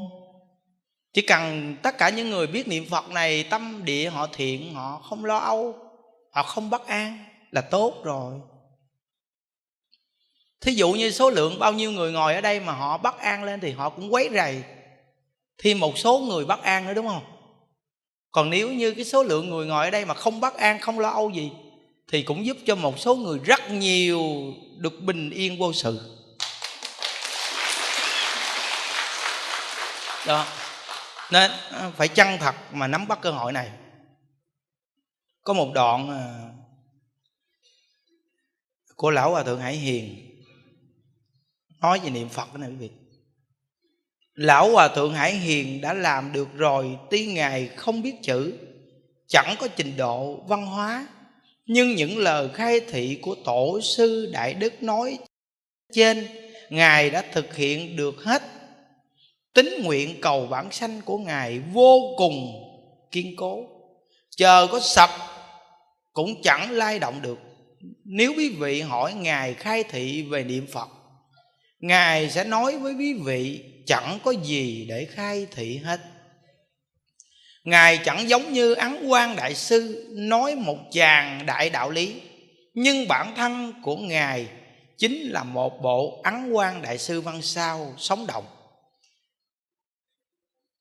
Chỉ cần tất cả những người biết niệm phật này tâm địa họ thiện họ không lo âu họ không bất an là tốt rồi. Thí dụ như số lượng bao nhiêu người ngồi ở đây mà họ bất an lên thì họ cũng quấy rầy. Thêm một số người bất an nữa, đúng không? Còn nếu như cái số lượng người ngồi ở đây mà không bất an, không lo âu gì, thì cũng giúp cho một số người rất nhiều được bình yên vô sự. Đó. Nên à, phải chân thật mà nắm bắt cơ hội này có một đoạn à, của lão hòa thượng hải hiền nói về niệm phật đó này quý vị. Lão hòa thượng hải hiền đã làm được rồi, tuy ngài không biết chữ, chẳng có trình độ văn hóa, nhưng những lời khai thị của tổ sư đại đức nói trên, ngài đã thực hiện được hết. Tính nguyện cầu bản sanh của ngài vô cùng kiên cố. Chờ có sập cũng chẳng lay động được. Nếu quý vị hỏi ngài khai thị về niệm phật, ngài sẽ nói với quý vị chẳng có gì để khai thị hết. Ngài chẳng giống như ấn quan đại sư nói một chàng đại đạo lý, nhưng bản thân của ngài chính là một bộ ấn quan đại sư văn sao sống động.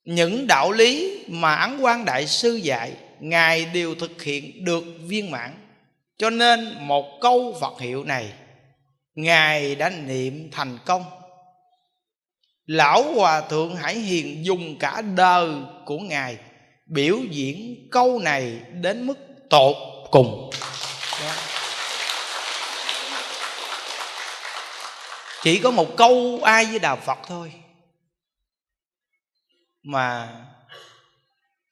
Những đạo lý mà ấn quan đại sư dạy ngài đều thực hiện được viên mãn. Cho nên một câu phật hiệu này, ngài đã niệm thành công. Lão hòa thượng hải hiền dùng cả đời của ngài biểu diễn câu này đến mức tột cùng. Đó. chỉ có một câu ai với đà phật thôi mà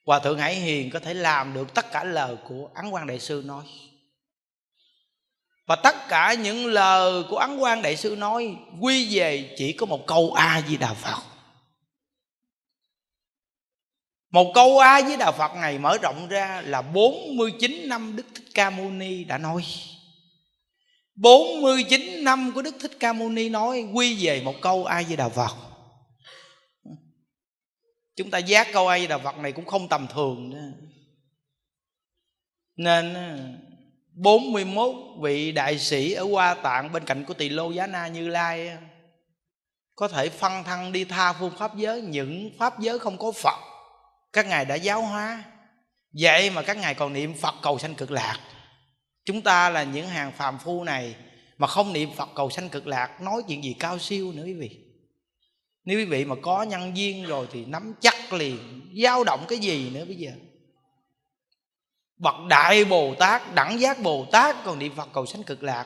hòa thượng hải hiền, có thể làm được tất cả lời của ấn quan đại sư nói. Và tất cả những lời của ấn quan đại sư nói quy về chỉ có một câu a di đà phật. Một câu a di đà phật này mở rộng ra là 49 năm đức thích ca mâu ni đã nói. 49 năm của đức thích ca mâu ni nói quy về một câu a di đà phật chúng ta giác câu ai là đà phật này cũng không tầm thường nữa. Nên 41 vị đại sĩ ở Hoa Tạng bên cạnh của Tỳ Lô Giá Na Như Lai có thể phân thân đi tha phương pháp giới. Những pháp giới không có Phật, các ngài đã giáo hóa. Vậy mà các ngài còn niệm Phật cầu sanh cực lạc. Chúng ta là những hàng phàm phu này mà không niệm Phật cầu sanh cực lạc, nói chuyện gì cao siêu nữa quý vị? Nếu quý vị mà có nhân duyên rồi thì nắm chắc liền. Dao động cái gì nữa bây giờ? Bậc đại bồ tát, đẳng giác bồ tát, còn niệm phật cầu sanh cực lạc.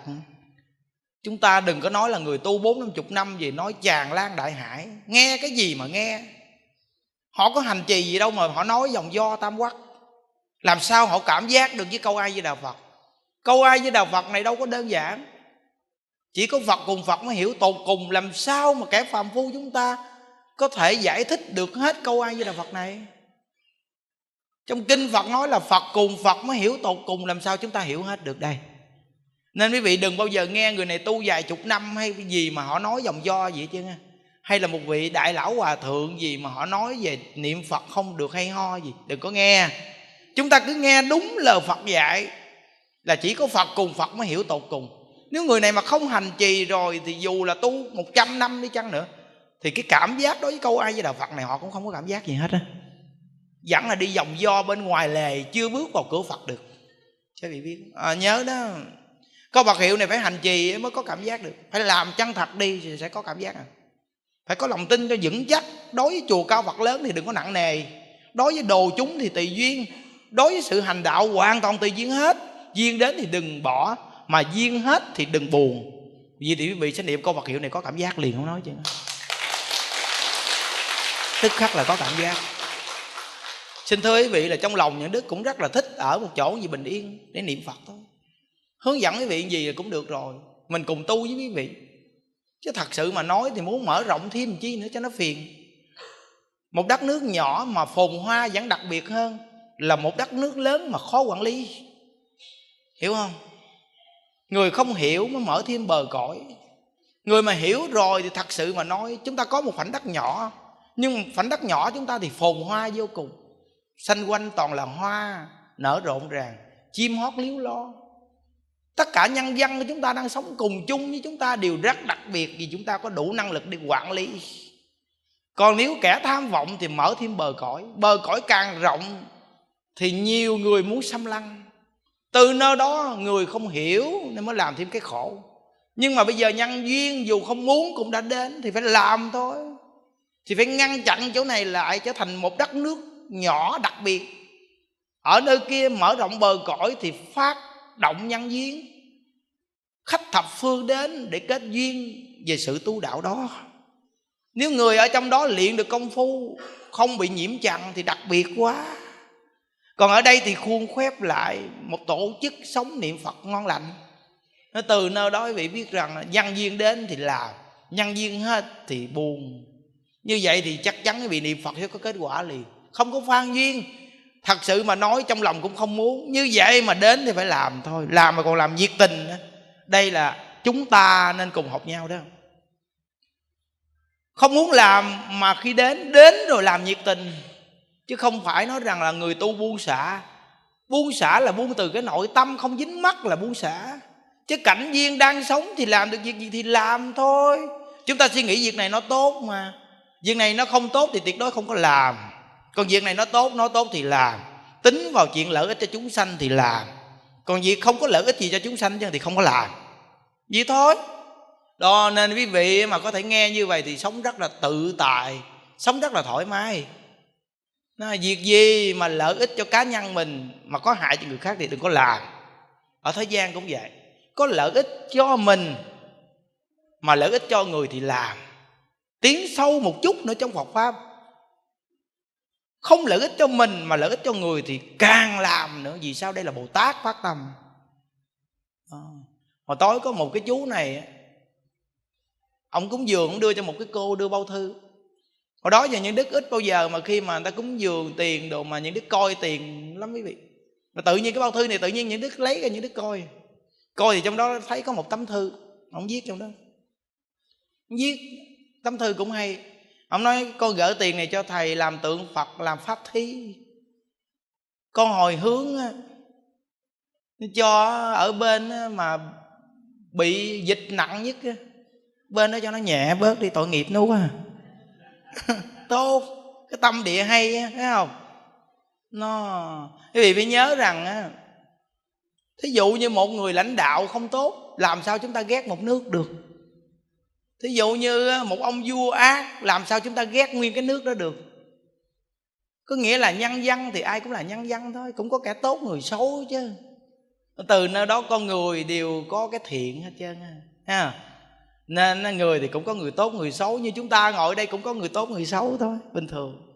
Chúng ta đừng có nói là người tu bốn năm chục năm gì nói chàng lan đại hải. Nghe cái gì mà nghe? Họ có hành trì gì đâu mà họ nói dòng do tam quắc. Làm sao họ cảm giác được với câu ai với đạo phật? Câu ai với đạo phật này đâu có đơn giản chỉ có phật cùng phật mới hiểu tột cùng, làm sao mà kẻ phàm phu chúng ta có thể giải thích được hết câu ai với đạo phật này? Trong kinh phật nói là phật cùng phật mới hiểu tột cùng, làm sao chúng ta hiểu hết được đây? Nên quý vị đừng bao giờ nghe người này tu vài chục năm hay cái gì mà họ nói dòng do vậy chứ hay là một vị đại lão hòa thượng gì mà họ nói về niệm phật không được hay ho gì. Đừng có nghe. Chúng ta cứ nghe đúng lời phật dạy là chỉ có phật cùng phật mới hiểu tột cùng nếu người này mà không hành trì rồi thì dù là tu một trăm năm đi chăng nữa thì cái cảm giác đối với câu ai với đạo phật này họ cũng không có cảm giác gì hết á. Vẫn là đi vòng do bên ngoài lề chưa bước vào cửa phật được. Các vị biết. À, nhớ đó. Có bậc hiệu này phải hành trì mới có cảm giác được. Phải làm chân thật đi thì sẽ có cảm giác à. Phải có lòng tin cho vững chắc. Đối với chùa cao phật lớn thì đừng có nặng nề. Đối với đồ chúng thì tùy duyên. Đối với sự hành đạo hoàn toàn tùy duyên hết. Duyên đến thì đừng bỏ mà duyên hết thì đừng buồn. Vì thì quý vị sẽ niệm câu Phật hiệu này có cảm giác liền không nói chứ? Tức khắc là có cảm giác. Xin thưa quý vị là trong lòng những đức cũng rất là thích ở một chỗ gì bình yên để niệm phật thôi. Hướng dẫn quý vị gì cũng được rồi. Mình cùng tu với quý vị. Chứ thật sự mà nói thì muốn mở rộng thêm chi nữa cho nó phiền. Một đất nước nhỏ mà phồn hoa vẫn đặc biệt hơn là một đất nước lớn mà khó quản lý. Hiểu không? Người không hiểu mới mở thêm bờ cõi. Người mà hiểu rồi thì thật sự mà nói, chúng ta có một khoảnh đất nhỏ. Nhưng khoảnh đất nhỏ chúng ta thì phồn hoa vô cùng. Xanh quanh toàn là hoa, nở rộn ràng, chim hót líu lo. Tất cả nhân dân của chúng ta đang sống cùng chung với chúng ta đều rất đặc biệt vì chúng ta có đủ năng lực để quản lý. Còn nếu kẻ tham vọng thì mở thêm bờ cõi. Bờ cõi càng rộng thì nhiều người muốn xâm lăng từ nơi đó người không hiểu nên mới làm thêm cái khổ. Nhưng mà bây giờ nhân duyên dù không muốn cũng đã đến, thì phải làm thôi. Thì phải ngăn chặn chỗ này lại trở thành một đất nước nhỏ đặc biệt. Ở nơi kia mở rộng bờ cõi thì phát động nhân duyên. Khách thập phương đến để kết duyên về sự tu đạo đó. Nếu người ở trong đó luyện được công phu, không bị nhiễm chặn thì đặc biệt quá còn ở đây thì khuôn khép lại một tổ chức sống niệm phật ngon lành. Nó từ nơi đó quý vị biết rằng nhân duyên đến thì làm, nhân duyên hết thì buồn như vậy thì chắc chắn quý vị niệm phật sẽ có kết quả liền. Không có phan duyên. Thật sự mà nói trong lòng cũng không muốn. Như vậy mà đến thì phải làm thôi. Làm mà còn làm nhiệt tình nữa. Đây là chúng ta nên cùng học nhau đó. Không muốn làm mà khi đến đến rồi làm nhiệt tình chứ không phải nói rằng là người tu buông xả. Buông xả là buông từ cái nội tâm, không dính mắc là buông xả. Chứ cảnh viên đang sống thì làm được việc gì thì làm thôi. Chúng ta suy nghĩ việc này nó tốt mà. Việc này nó không tốt thì tuyệt đối không có làm. Còn việc này nó tốt nó tốt thì làm. Tính vào chuyện lợi ích cho chúng sanh thì làm. Còn việc không có lợi ích gì cho chúng sanh thì không có làm. Vậy thôi. Đó, nên quý vị mà có thể nghe như vậy thì sống rất là tự tại, sống rất là thoải mái nó việc gì mà lợi ích cho cá nhân mình mà có hại cho người khác thì đừng có làm. Ở thế gian cũng vậy. Có lợi ích cho mình mà lợi ích cho người thì làm. Tiến sâu một chút nữa trong Phật pháp. Không lợi ích cho mình mà lợi ích cho người thì càng làm nữa. Vì sao? Đây là bồ tát phát tâm. À. hồi tối có một cái chú này ông cúng dường, ông đưa cho một cái cô đưa bao thư hồi đó giờ những đức ít bao giờ mà khi mà người ta cúng dường tiền đồ mà những đức coi tiền lắm quý vị. Mà tự nhiên cái bao thư này tự nhiên những đức lấy ra những đức coi. Coi thì trong đó thấy có một tấm thư ông viết trong đó. Ông viết, tấm thư cũng hay. Ông nói, con gửi tiền này cho thầy làm tượng phật, làm pháp thí. Con hồi hướng cho ở bên mà bị dịch nặng nhất bên đó cho nó nhẹ bớt đi tội nghiệp nó quá à. tốt. Cái tâm địa hay thấy không? Nó, quý vị phải nhớ rằng á, thí dụ như một người lãnh đạo không tốt, làm sao chúng ta ghét một nước được? Thí dụ như một ông vua ác, làm sao chúng ta ghét nguyên cái nước đó được? Có nghĩa là nhân dân thì ai cũng là nhân dân thôi, cũng có kẻ tốt người xấu chứ. Từ nơi đó con người đều có cái thiện hết trơn ha nên người thì cũng có người tốt người xấu như chúng ta ngồi đây cũng có người tốt người xấu thôi bình thường.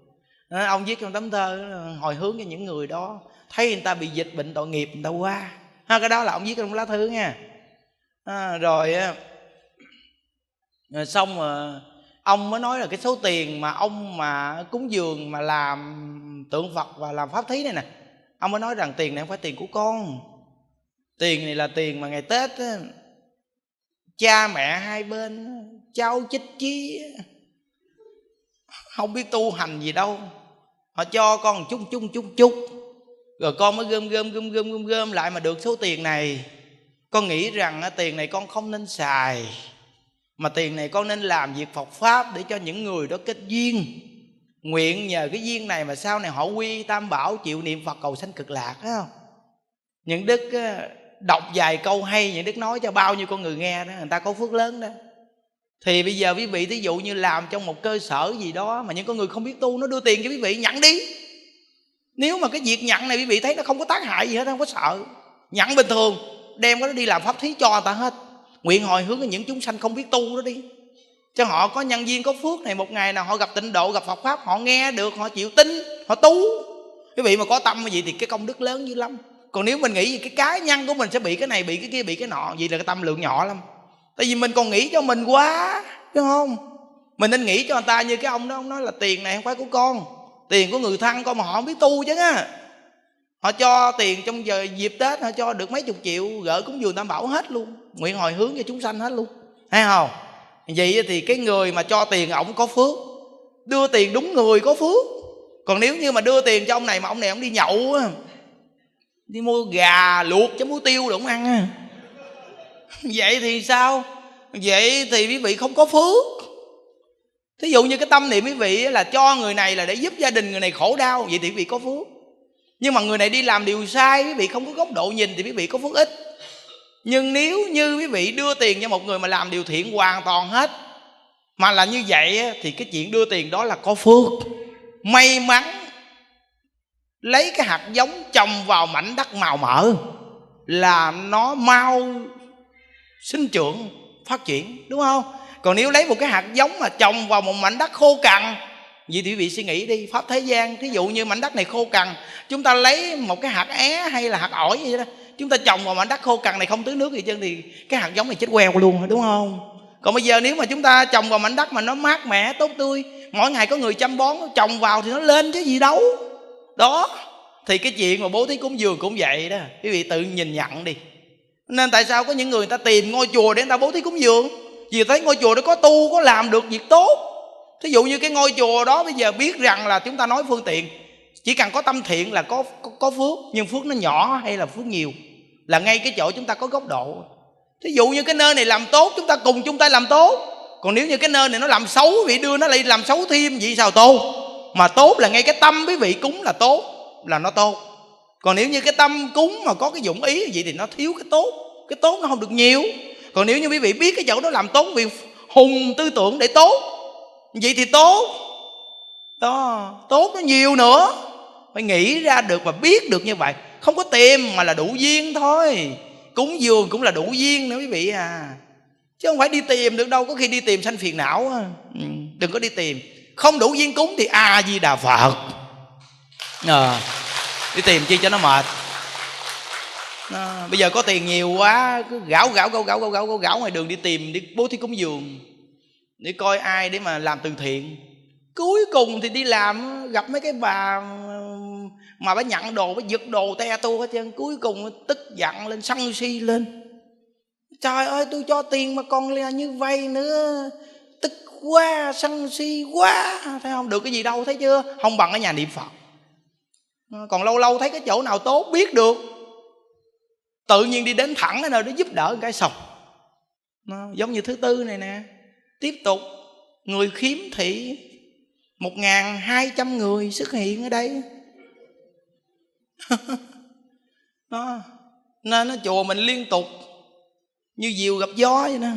Nên ông viết trong tấm thơ hồi hướng cho những người đó thấy người ta bị dịch bệnh tội nghiệp người ta qua. Ha, cái đó là ông viết trong lá thư nha. À, rồi rồi xong mà ông mới nói là cái số tiền mà ông mà cúng dường mà làm tượng phật và làm pháp thí này nè. Ông mới nói rằng tiền này không phải tiền của con. Tiền này là tiền mà ngày tết á, cha mẹ hai bên cháu chích chí. Không biết tu hành gì đâu. Họ cho con chút chút chút chút. Rồi con mới gom gom gom gom gom gom lại mà được số tiền này. Con nghĩ rằng à, tiền này con không nên xài. Mà tiền này con nên làm việc Phật pháp để cho những người đó kết duyên. Nguyện nhờ cái duyên này mà sau này họ quy tam bảo chịu niệm Phật cầu sanh cực lạc, phải không? Những đức à, đọc vài câu hay những đức nói cho bao nhiêu con người nghe đó, người ta có phước lớn đó. Thì bây giờ quý vị thí dụ như làm trong một cơ sở gì đó mà những con người không biết tu, nó đưa tiền cho quý vị nhận đi. Nếu mà cái việc nhận này quý vị thấy nó không có tác hại gì hết không có sợ. Nhận bình thường, đem cái đó đi làm pháp thí cho người ta hết. Nguyện hồi hướng cho những chúng sanh không biết tu đó đi. Cho họ có nhân viên có phước này, một ngày nào họ gặp tịnh độ, gặp Phật pháp, họ nghe được, họ chịu tin, họ tu. Quý vị mà có tâm gì thì cái công đức lớn dữ lắm còn nếu mình nghĩ cái cá nhân của mình sẽ bị cái này, bị cái kia, bị cái nọ vì là cái tâm lượng nhỏ lắm. Tại vì mình còn nghĩ cho mình quá, đúng không? Mình nên nghĩ cho người ta như cái ông đó, ông nói là tiền này không phải của con, tiền của người thân con mà họ không biết tu chứ á họ cho tiền trong giờ dịp tết, họ cho được mấy chục triệu, gỡ cúng dường tam bảo hết luôn, nguyện hồi hướng cho chúng sanh hết luôn. Hay không? Vậy thì cái người mà cho tiền ổng có phước, đưa tiền đúng người có phước. Còn nếu như mà đưa tiền cho ông này mà ông này ông đi nhậu á đi mua gà luộc cho muối tiêu được ăn à? vậy thì sao? Vậy thì quý vị không có phước. Thí dụ như cái tâm niệm quý vị là cho người này là để giúp gia đình người này khổ đau, vậy thì quý vị có phước. Nhưng mà người này đi làm điều sai, quý vị không có góc độ nhìn thì quý vị có phước ít. Nhưng nếu như quý vị đưa tiền cho một người mà làm điều thiện hoàn toàn hết, mà là như vậy thì cái chuyện đưa tiền đó là có phước. May mắn lấy cái hạt giống trồng vào mảnh đất màu mỡ là nó mau sinh trưởng, phát triển, đúng không? Còn nếu lấy một cái hạt giống mà trồng vào một mảnh đất khô cằn vậy thì quý vị suy nghĩ đi, pháp thế gian, thí dụ như mảnh đất này khô cằn, chúng ta lấy một cái hạt é hay là hạt ổi gì đó, chúng ta trồng vào mảnh đất khô cằn này không tưới nước gì chân thì cái hạt giống này chết queo luôn, đúng không? Còn bây giờ nếu mà chúng ta trồng vào mảnh đất mà nó mát mẻ, tốt tươi, mỗi ngày có người chăm bón trồng vào thì nó lên chứ gì đâu đó thì cái chuyện mà bố thí cúng dường cũng vậy đó. Quý vị tự nhìn nhận đi. Nên tại sao có những người, người ta tìm ngôi chùa để người ta bố thí cúng dường? Vì thấy ngôi chùa đó có tu có làm được việc tốt. Thí dụ như cái ngôi chùa đó bây giờ biết rằng là chúng ta nói phương tiện chỉ cần có tâm thiện là có có, có phước nhưng phước nó nhỏ hay là phước nhiều là ngay cái chỗ chúng ta có góc độ. Thí dụ như cái nơi này làm tốt chúng ta cùng chúng ta làm tốt. Còn nếu như cái nơi này nó làm xấu vị đưa nó lại làm xấu thêm vậy sao tốt? Mà tốt là ngay cái tâm, quý vị, cúng là tốt, là nó tốt. Còn nếu như cái tâm cúng mà có cái dụng ý vậy thì nó thiếu cái tốt cái tốt nó không được nhiều. Còn nếu như quý vị biết cái chỗ đó làm tốt vì hùng tư tưởng để tốt vậy thì tốt. Đó, tốt nó nhiều nữa. Phải nghĩ ra được và biết được như vậy. Không có tìm mà là đủ duyên thôi. Cúng dường cũng là đủ duyên nữa, quý vị à. Chứ không phải đi tìm được đâu, có khi đi tìm sanh phiền não ừ, đừng có đi tìm không đủ duyên cúng thì a di đà phật. À, đi tìm chi cho nó mệt. À, bây giờ có tiền nhiều quá cứ gạo gạo gạo gạo gạo gạo gạo, ngoài đường đi tìm đi bố thí cúng dường để coi ai để mà làm từ thiện. Cuối cùng thì đi làm gặp mấy cái bà mà bà nhận đồ bà giật đồ te tu hết trơn. Cuối cùng tức giận lên sân si lên. Trời ơi tôi cho tiền mà con là như vay nữa quá, sân si quá, thấy không? Được cái gì đâu, thấy chưa? Không bằng ở nhà niệm phật. Còn lâu lâu thấy cái chỗ nào tốt, biết được. Tự nhiên đi đến thẳng cái nơi đó giúp đỡ cái xong. Giống như thứ tư này nè. Tiếp tục, người khiếm thị, một ngàn hai trăm người xuất hiện ở đây. Nó, nên nó chùa mình liên tục, như diều gặp gió vậy nè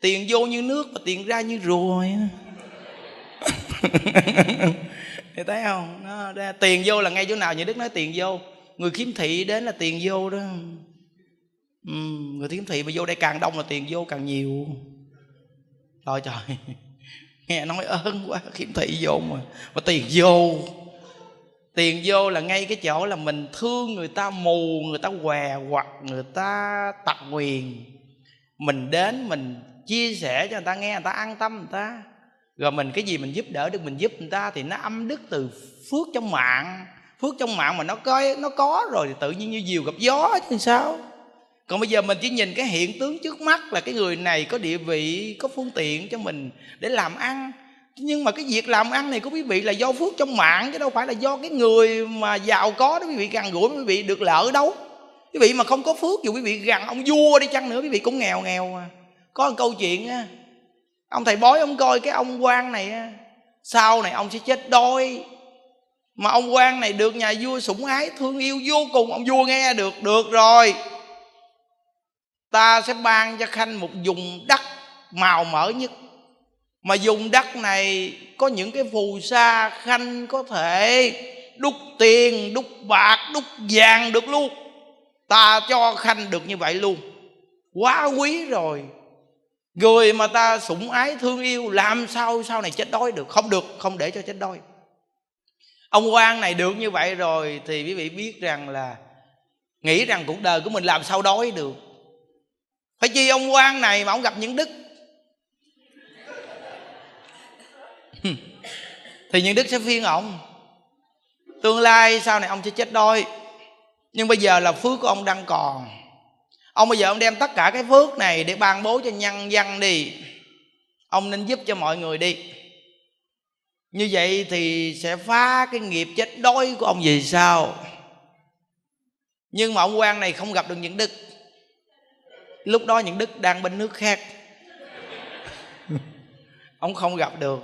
tiền vô như nước và tiền ra như rùa vậy thì thấy không? Nó, tiền vô là ngay chỗ nào như đức nói tiền vô. Người khiếm thị đến là tiền vô đó. Ừ, người khiếm thị mà vô đây càng đông là tiền vô càng nhiều. Thôi trời. Nghe nói ơn quá khiếm thị vô mà mà tiền vô. Tiền vô là ngay cái chỗ là mình thương người ta mù người ta què hoặc người ta tật nguyền. Mình đến mình chia sẻ cho người ta, nghe người ta an tâm người ta. Rồi mình, cái gì mình giúp đỡ được, mình giúp người ta thì nó âm đức từ phước trong mạng. Phước trong mạng mà nó có nó có rồi thì tự nhiên như diều gặp gió chứ sao? Còn bây giờ mình chỉ nhìn cái hiện tướng trước mắt là cái người này có địa vị, có phương tiện cho mình để làm ăn. Nhưng mà cái việc làm ăn này của quý vị là do phước trong mạng chứ đâu phải là do cái người mà giàu có đó quý vị gần gũi, quý vị được lợi đâu. Quý vị mà không có phước dù quý vị gần ông vua đi chăng nữa, quý vị cũng nghèo nghèo mà có một câu chuyện á. Ông thầy bói ông coi cái ông quan này á, sau này ông sẽ chết đôi mà ông quan này được nhà vua sủng ái, thương yêu vô cùng, ông vua nghe được được rồi. Ta sẽ ban cho khanh một vùng đất màu mỡ nhất. Mà dùng đất này có những cái phù sa khanh có thể đúc tiền, đúc bạc, đúc vàng được luôn. Ta cho khanh được như vậy luôn. Quá quý rồi người mà ta sủng ái thương yêu, làm sao sau này chết đói được? Không được, không để cho chết đói. Ông quan này được như vậy rồi thì quý vị biết rằng là nghĩ rằng cuộc đời của mình làm sao đói được. Phải chi ông quan này mà ông gặp những đức? Thì những đức sẽ phiên ông. Tương lai sau này ông sẽ chết đói. Nhưng bây giờ là phước của ông đang còn ông bây giờ ông đem tất cả cái phước này để ban bố cho nhân dân đi. Ông nên giúp cho mọi người đi. Như vậy thì sẽ phá cái nghiệp chết đói của ông vì sao nhưng mà ông quan này không gặp được những đức. Lúc đó những đức đang bên nước khác. Ông không gặp được.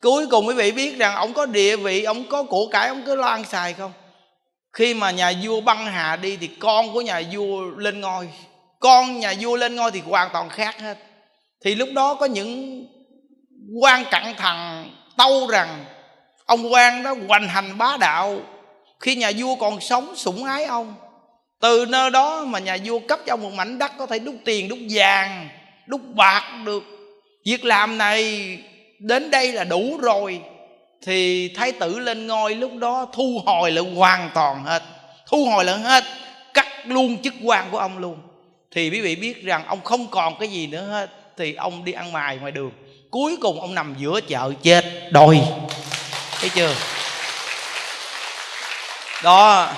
Cuối cùng quý vị biết rằng ông có địa vị, ông có của cải, ông cứ lo ăn xài không? Khi mà nhà vua băng hà đi thì con của nhà vua lên ngôi. Con nhà vua lên ngôi thì hoàn toàn khác hết. Thì lúc đó có những quan cặn thằng tâu rằng, ông quan đó hoành hành bá đạo. Khi nhà vua còn sống, sủng ái ông. Từ nơi đó mà nhà vua cấp cho ông một mảnh đất có thể đúc tiền, đúc vàng, đúc bạc được. Việc làm này đến đây là đủ rồi thì thái tử lên ngôi lúc đó thu hồi lại hoàn toàn hết. Thu hồi lại hết, cắt luôn chức quan của ông luôn. Thì quý vị biết rằng ông không còn cái gì nữa hết, thì ông đi ăn mài ngoài đường. Cuối cùng ông nằm giữa chợ chết đôi. Thấy chưa? Đó,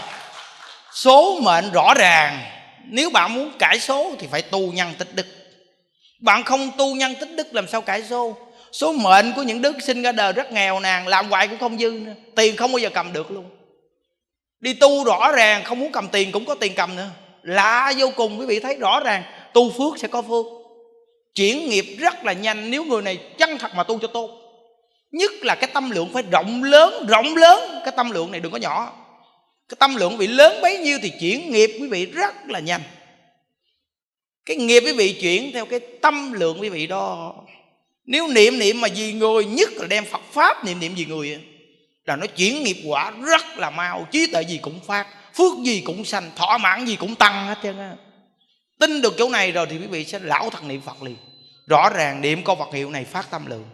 số mệnh rõ ràng. Nếu bạn muốn cải số thì phải tu nhân tích đức. Bạn không tu nhân tích đức làm sao cải số? Số mệnh của những đức sinh ra đời rất nghèo nàn, làm hoài cũng không dư nữa. Tiền không bao giờ cầm được luôn. Đi tu rõ ràng, không muốn cầm tiền cũng có tiền cầm nữa. Lạ vô cùng, quý vị thấy rõ ràng, tu phước sẽ có phước. Chuyển nghiệp rất là nhanh, nếu người này chân thật mà tu cho tốt. Nhất là cái tâm lượng phải rộng lớn rộng lớn. Cái tâm lượng này đừng có nhỏ. Cái tâm lượng bị lớn bấy nhiêu thì chuyển nghiệp, quý vị, rất là nhanh. Cái nghiệp quý vị chuyển theo cái tâm lượng quý vị đó nếu niệm niệm mà vì người nhất là đem phật pháp niệm niệm vì người là nó chuyển nghiệp quả rất là mau. Trí tuệ gì cũng phát phước gì cũng sanh thọ mãn gì cũng tăng hết trơn á. Tin được chỗ này rồi thì quý vị sẽ lão thật niệm phật liền. Rõ ràng niệm câu phật hiệu này phát tâm lượng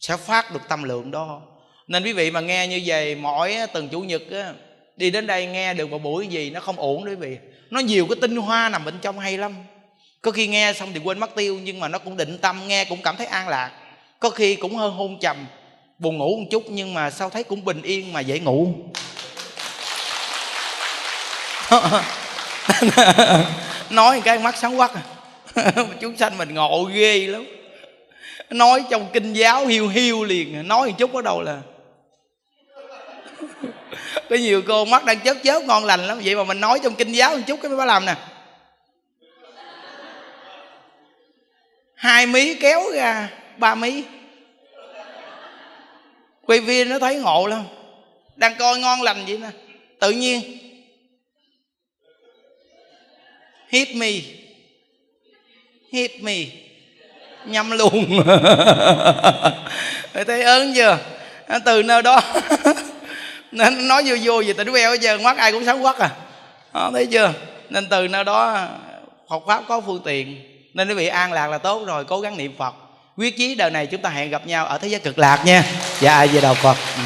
sẽ phát được tâm lượng đó. Nên quý vị mà nghe như vậy mỗi tuần chủ nhật á, đi đến đây nghe được một buổi gì nó không ổn đó quý vị. Nó nhiều cái tinh hoa nằm bên trong hay lắm có khi nghe xong thì quên mất tiêu, nhưng mà nó cũng định tâm, nghe cũng cảm thấy an lạc. Có khi cũng hơi hôn trầm, buồn ngủ một chút, nhưng mà sao thấy cũng bình yên mà dễ ngủ. Nói cái mắt sáng quắc, chúng sanh mình ngộ ghê lắm. Nói trong kinh giáo hiu hiu liền, nói một chút bắt đầu là có nhiều cô mắt đang chớp chớp ngon lành lắm, vậy mà mình nói trong kinh giáo một chút cái mới làm nè. Hai mí kéo ra ba mí. Quay viên nó thấy ngộ lắm. Đang coi ngon lành vậy nè. Tự nhiên. Hit me. Hit me. Nhâm luôn thấy ớn chưa? À, từ nơi đó. Nên nói vô vô về tỉnh queo giờ mắt ai cũng sáng quắc à. Đó, thấy chưa? Nên từ nơi đó Phật pháp có phương tiện nên quý vị an lạc là tốt rồi cố gắng niệm Phật. Quyết chí đời này chúng ta hẹn gặp nhau ở thế giới cực lạc nha. Dạ ai về đầu Phật? Ừ.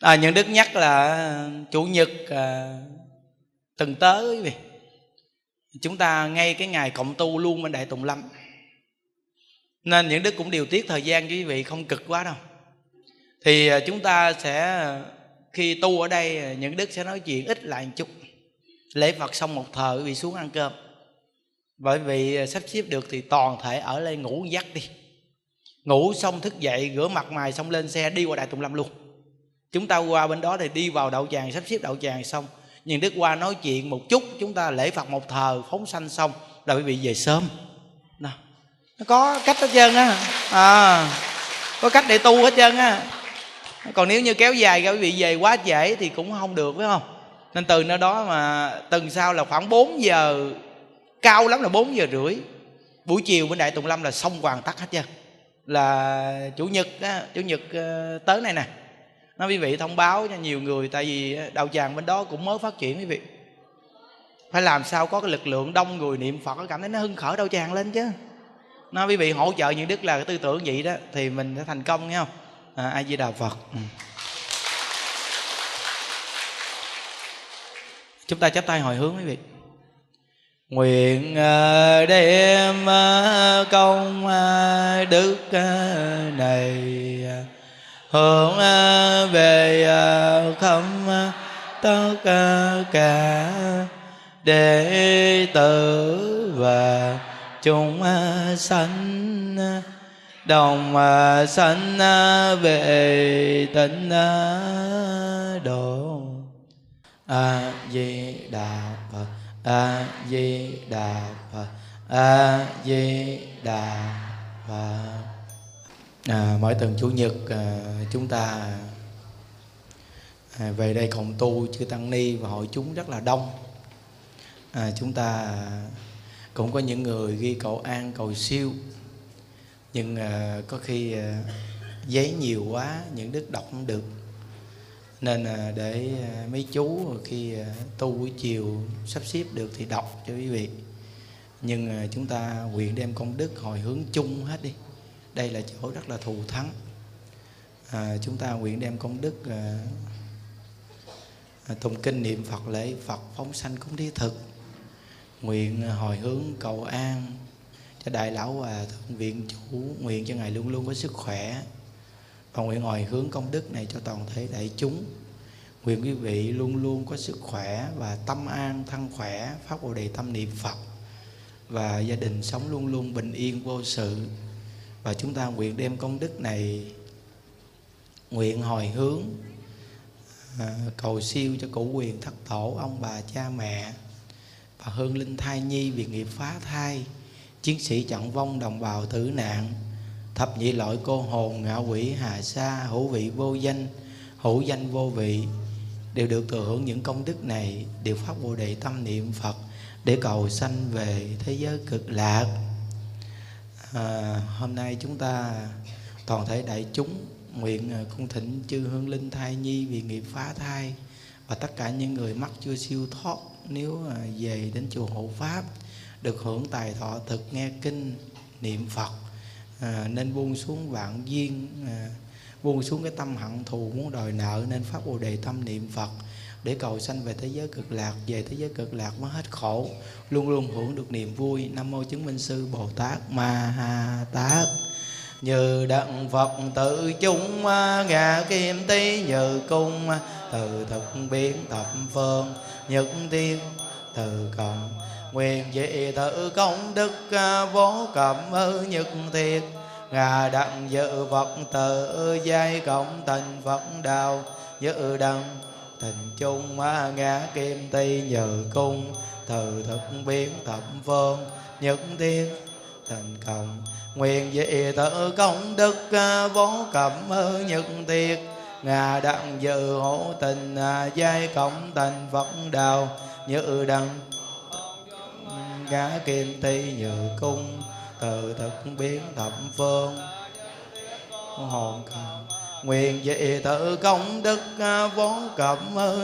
à, những đức nhắc là ờ, chủ nhật ờ, à, từng tới quý vị. Chúng ta ngay cái ngày cộng tu luôn bên đại tùng lâm. Nên những đức cũng điều tiết thời gian cho quý vị không cực quá đâu. Thì ờ, chúng ta sẽ khi tu ở đây những đức sẽ nói chuyện ít lại một chút lễ phật xong một thời quý vị xuống ăn cơm. Bởi vì sắp xếp được thì toàn thể ở đây ngủ dắt đi. Ngủ xong thức dậy rửa mặt mày xong lên xe đi qua đại tùng lâm luôn. Chúng ta qua bên đó thì đi vào đậu tràng sắp xếp đậu tràng xong. Nhưng đức qua nói chuyện một chút chúng ta lễ phật một thờ phóng sanh xong rồi quý vị về sớm. Nào nó có cách hết trơn á. À, có cách để tu hết trơn á. Còn nếu như kéo dài ra quý vị về quá trễ thì cũng không được phải không? Nên từ nơi đó mà tuần sau là khoảng 4 giờ cao lắm là 4 giờ rưỡi. Buổi chiều bên đại tùng lâm là xong hoàn tất hết chưa là chủ nhật á chủ nhật ờ, tới này nè. Nó quý vị thông báo cho nhiều người tại vì đạo tràng bên đó cũng mới phát triển quý vị. Phải làm sao có cái lực lượng đông người niệm phật cảm thấy nó hưng khởi đạo tràng lên chứ. Nó quý vị hỗ trợ những đức là cái tư tưởng vậy đó thì mình sẽ thành công nghe không? À, ai di đà phật. Ừ. chúng ta chắp tay hồi hướng quý vị. Nguyện ờ, đem ờ, công ờ, đức này hướng về không tất cả đệ tử và chúng sanh đồng sanh về tịnh độ a di đà phật a di đà phật a di đà phật. À, mỗi tuần chủ nhật à, chúng ta à, về đây cộng tu chư tăng ni và hội chúng rất là đông. À, chúng ta cũng có những người ghi cầu an cầu siêu nhưng à, có khi à, giấy nhiều quá những đức đọc không được nên để à, mấy chú khi à, tu buổi chiều sắp xếp được thì đọc cho quý vị. Nhưng à, chúng ta nguyện đem công đức hồi hướng chung hết đi. Đây là chỗ rất là thù thắng. À, chúng ta nguyện đem công đức à, à, tụng kinh niệm phật lễ phật phóng sanh cúng thí thực. Nguyện hồi hướng cầu an cho đại lão hòa thượng viện chủ nguyện cho ngài luôn luôn có sức khỏe và nguyện hồi hướng công đức này cho toàn thể đại chúng. Nguyện quý vị luôn luôn có sức khỏe và tâm an thân khỏe phát bồ đề tâm niệm phật. Và gia đình sống luôn luôn bình yên vô sự. Và chúng ta nguyện đem công đức này nguyện hồi hướng à, cầu siêu cho cụ quyền thất tổ ông bà cha mẹ. Và hương linh thai nhi vì nghiệp phá thai chiến sĩ trọng vong đồng bào tử nạn thập nhị loại cô hồn ngạ quỷ hà sa hữu vị vô danh hữu danh vô vị đều được thừa hưởng những công đức này đều phát bồ đề tâm niệm phật để cầu sanh về thế giới cực lạc. À, hôm nay chúng ta toàn thể đại chúng nguyện à, cung thỉnh chư hương linh thai nhi vì nghiệp phá thai và tất cả những người mắc chưa siêu thoát nếu à, về đến chùa hộ pháp được hưởng tài thọ thực nghe kinh niệm phật à, nên buông xuống vạn duyên à, buông xuống cái tâm hận thù muốn đòi nợ nên phát bồ đề tâm niệm phật để cầu sanh về thế giới cực lạc về thế giới cực lạc mới hết khổ luôn luôn hưởng được niềm vui. Nam mô chứng minh sư bồ tát ma ha tát. Như đặng phật tự chúng à, ngà kim tí như cung à, từ thực biến thập phương nhất tiên từ cộng nguyện dị tự công đức à, vô cẩm ư nhật thiết ngà đặng dự vật tự, giai cộng thành phật đạo. Dự đặng, tình chung à, ngã kim ti nhờ cung. Từ thực biến thập phương nhất thiên thành cộng nguyện dị tự công đức à, vô cẩm ư nhật thiết ngà đặng dự hữu tình giai cộng thành phật đạo. Như đăng ngã kim ti nhự cung, từ thực biến thập phương. Hồn cầu nguyện dị tự công đức à, vốn cẩm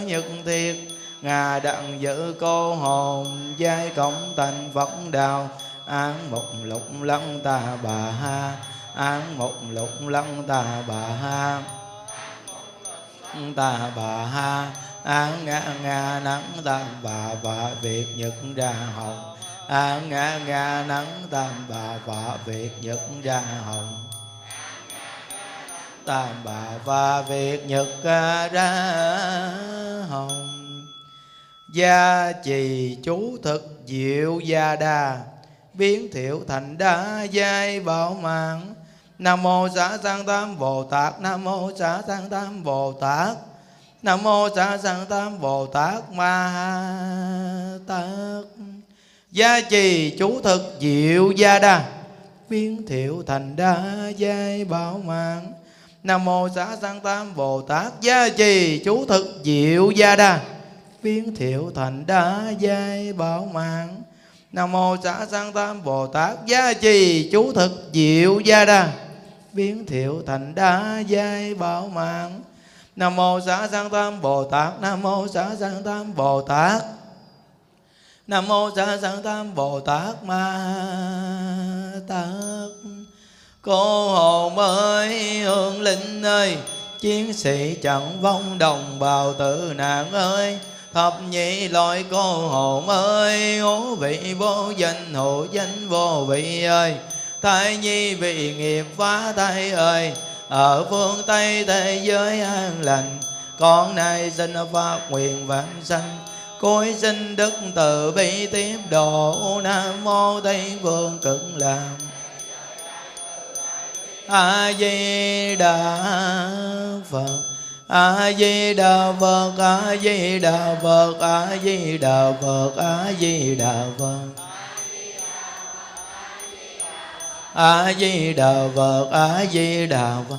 nhật thiệt. Ngà đặng giữ cô hồn, giai cộng thành phật đạo án một lục lăng ta bà ha, án một lục lăng ta bà ha. Ta bà ha, án ngã ngã nắng ta bà và việc nhật ra hồng a ngã ngã nắng tam bà và việt nhật ra hồng. Tam bà và việt nhật ra hồng. Gia trì chú thực diệu gia đà biến thiệu thành đa giai bảo mạng. Nam mô xã sanh tam bồ tát, nam mô xã sanh tam bồ tát, nam mô xã sanh tam bồ tát ma tát gia trì chú thực diệu gia đa. Biến thiệu thành đa giai bảo mạng. Nam mô xá sanh tam bồ tát. Gia trì chú thực diệu gia đa. Biến thiệu thành đa giai bảo mạng. Nam mô xá sanh tam bồ tát. Gia trì chú thực diệu gia đa. Biến thiệu thành đa giai bảo mạng. Nam mô xá sanh tam bồ tát. Nam mô xá sanh tam bồ tát nam mô sa sanh tam bồ tát ma tát. Cô hồn ơi hương linh ơi, chiến sĩ chẳng vong đồng bào tử nạn ơi. Thập nhị loại cô hồn ơi hố vị vô danh, hộ danh vô vị ơi. Thai nhi vì nghiệp phá thai ơi, ở phương tây thế giới an lành. Con nay xin phát nguyện vãng sanh cối xin đức từ bi tiếp độ, nam mô tây phương cực lạc. A di đà phật a di đà phật a di đà phật a di đà phật. A di đà phật a di đà phật a di đà phật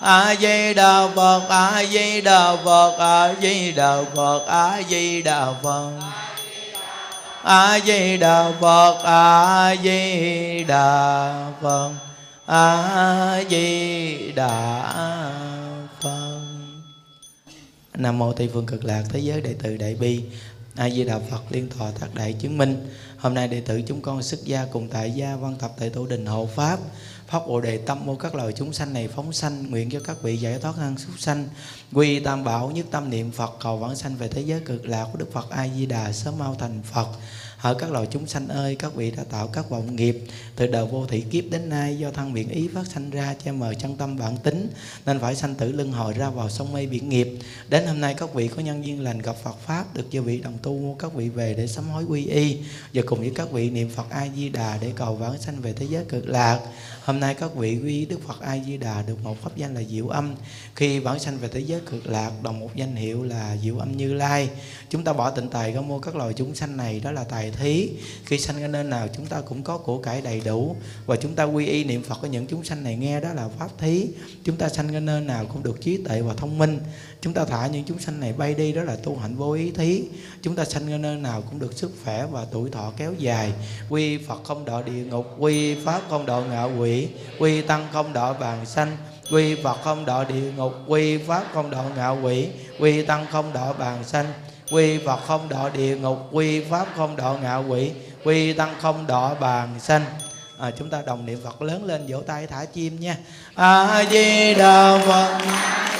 a di đà phật, a di đà phật, a di đà phật, a di đà phật. A di đà phật, a di đà phật. A di đà phật. Nam mô tây phương cực lạc thế giới đệ tử đại bi. A di đà phật liên thọ tác đại chứng minh. Hôm nay đệ tử chúng con xuất gia cùng tại gia văn tập tại tổ đình hộ pháp phát bồ đề tâm mô các loài chúng sanh này phóng sanh, nguyện cho các vị giải thoát năng súc sanh. Quy tam bảo, nhất tâm niệm phật, cầu vãng sanh về thế giới cực lạc của đức phật a di đà sớm mau thành phật. Hỡi các loài chúng sanh ơi, các vị đã tạo các vọng nghiệp. Từ đời vô thị kiếp đến nay, do thân miệng ý phát sanh ra, che mờ chân tâm bản tính, nên phải sanh tử luân hồi ra vào sông mây biển nghiệp. Đến hôm nay, các vị có nhân duyên lành gặp Phật pháp, được chư vị đồng tu các vị về để sám hối quy y, và cùng với các vị niệm Phật A Di Đà để cầu vãng sanh về thế giới cực lạc hôm nay các vị quy Đức Phật A Di Đà được một pháp danh là Diệu Âm. Khi bản sanh về thế giới cực lạc, đồng một danh hiệu là Diệu Âm Như Lai. Chúng ta bỏ tịnh tài ra mua các loài chúng sanh này, đó là tài thí. Khi sanh ra nơi nào, chúng ta cũng có của cải đầy đủ. Và chúng ta quy y niệm Phật có những chúng sanh này nghe, đó là pháp thí. Chúng ta sanh ra nơi nào cũng được trí tuệ và thông minh chúng ta thả những chúng sanh này bay đi đó là tu hạnh vô ý thí. Chúng ta sanh nơi nào cũng được sức khỏe và tuổi thọ kéo dài. Quy Phật không đọa địa ngục quy Pháp không đọa ngạ quỷ quy Tăng không đọa bàn sanh quy Phật không đọa địa ngục quy Pháp không đọa ngạ quỷ quy Tăng không đọa bàn sanh quy Phật không đọa địa ngục quy Pháp không đọa ngạ quỷ quy Tăng không đọa bàn sanh. À, chúng ta đồng niệm Phật lớn lên vỗ tay thả chim nha. A Di Đà Phật.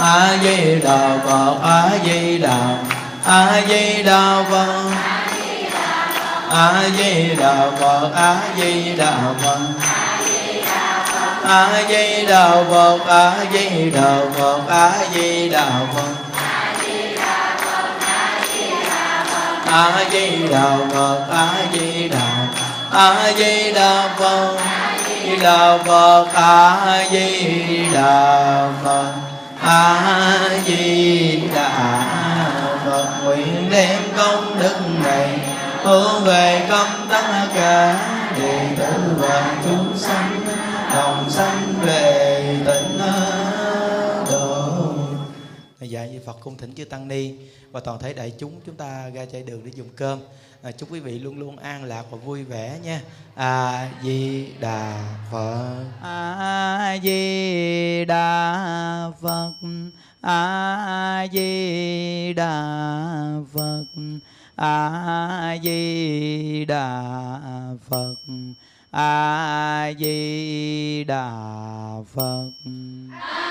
A Di Đà Phật A Di Đà Phật. A Di Đà A Di Đà Phật A Di Đà Phật. A Di Đà Phật A Di Đà Phật A Di Đà Phật. A Di Đà Phật A Di Đà Phật. A Di Đà A Di Đà Phật A Di Đà Phật A Di Đà Phật. A Di Đà Phật nguyện đem công đức này hướng về công tất cả đệ tử và chúng sanh đồng sanh về tịnh độ. Dạ như phật cung thỉnh chư tăng ni và toàn thể đại chúng chúng ta ra chạy đường để dùng cơm à, chúc quý vị luôn luôn an lạc và vui vẻ nha. A di đà phật. A di đà phật. A di đà phật. A di đà phật. A di đà phật. A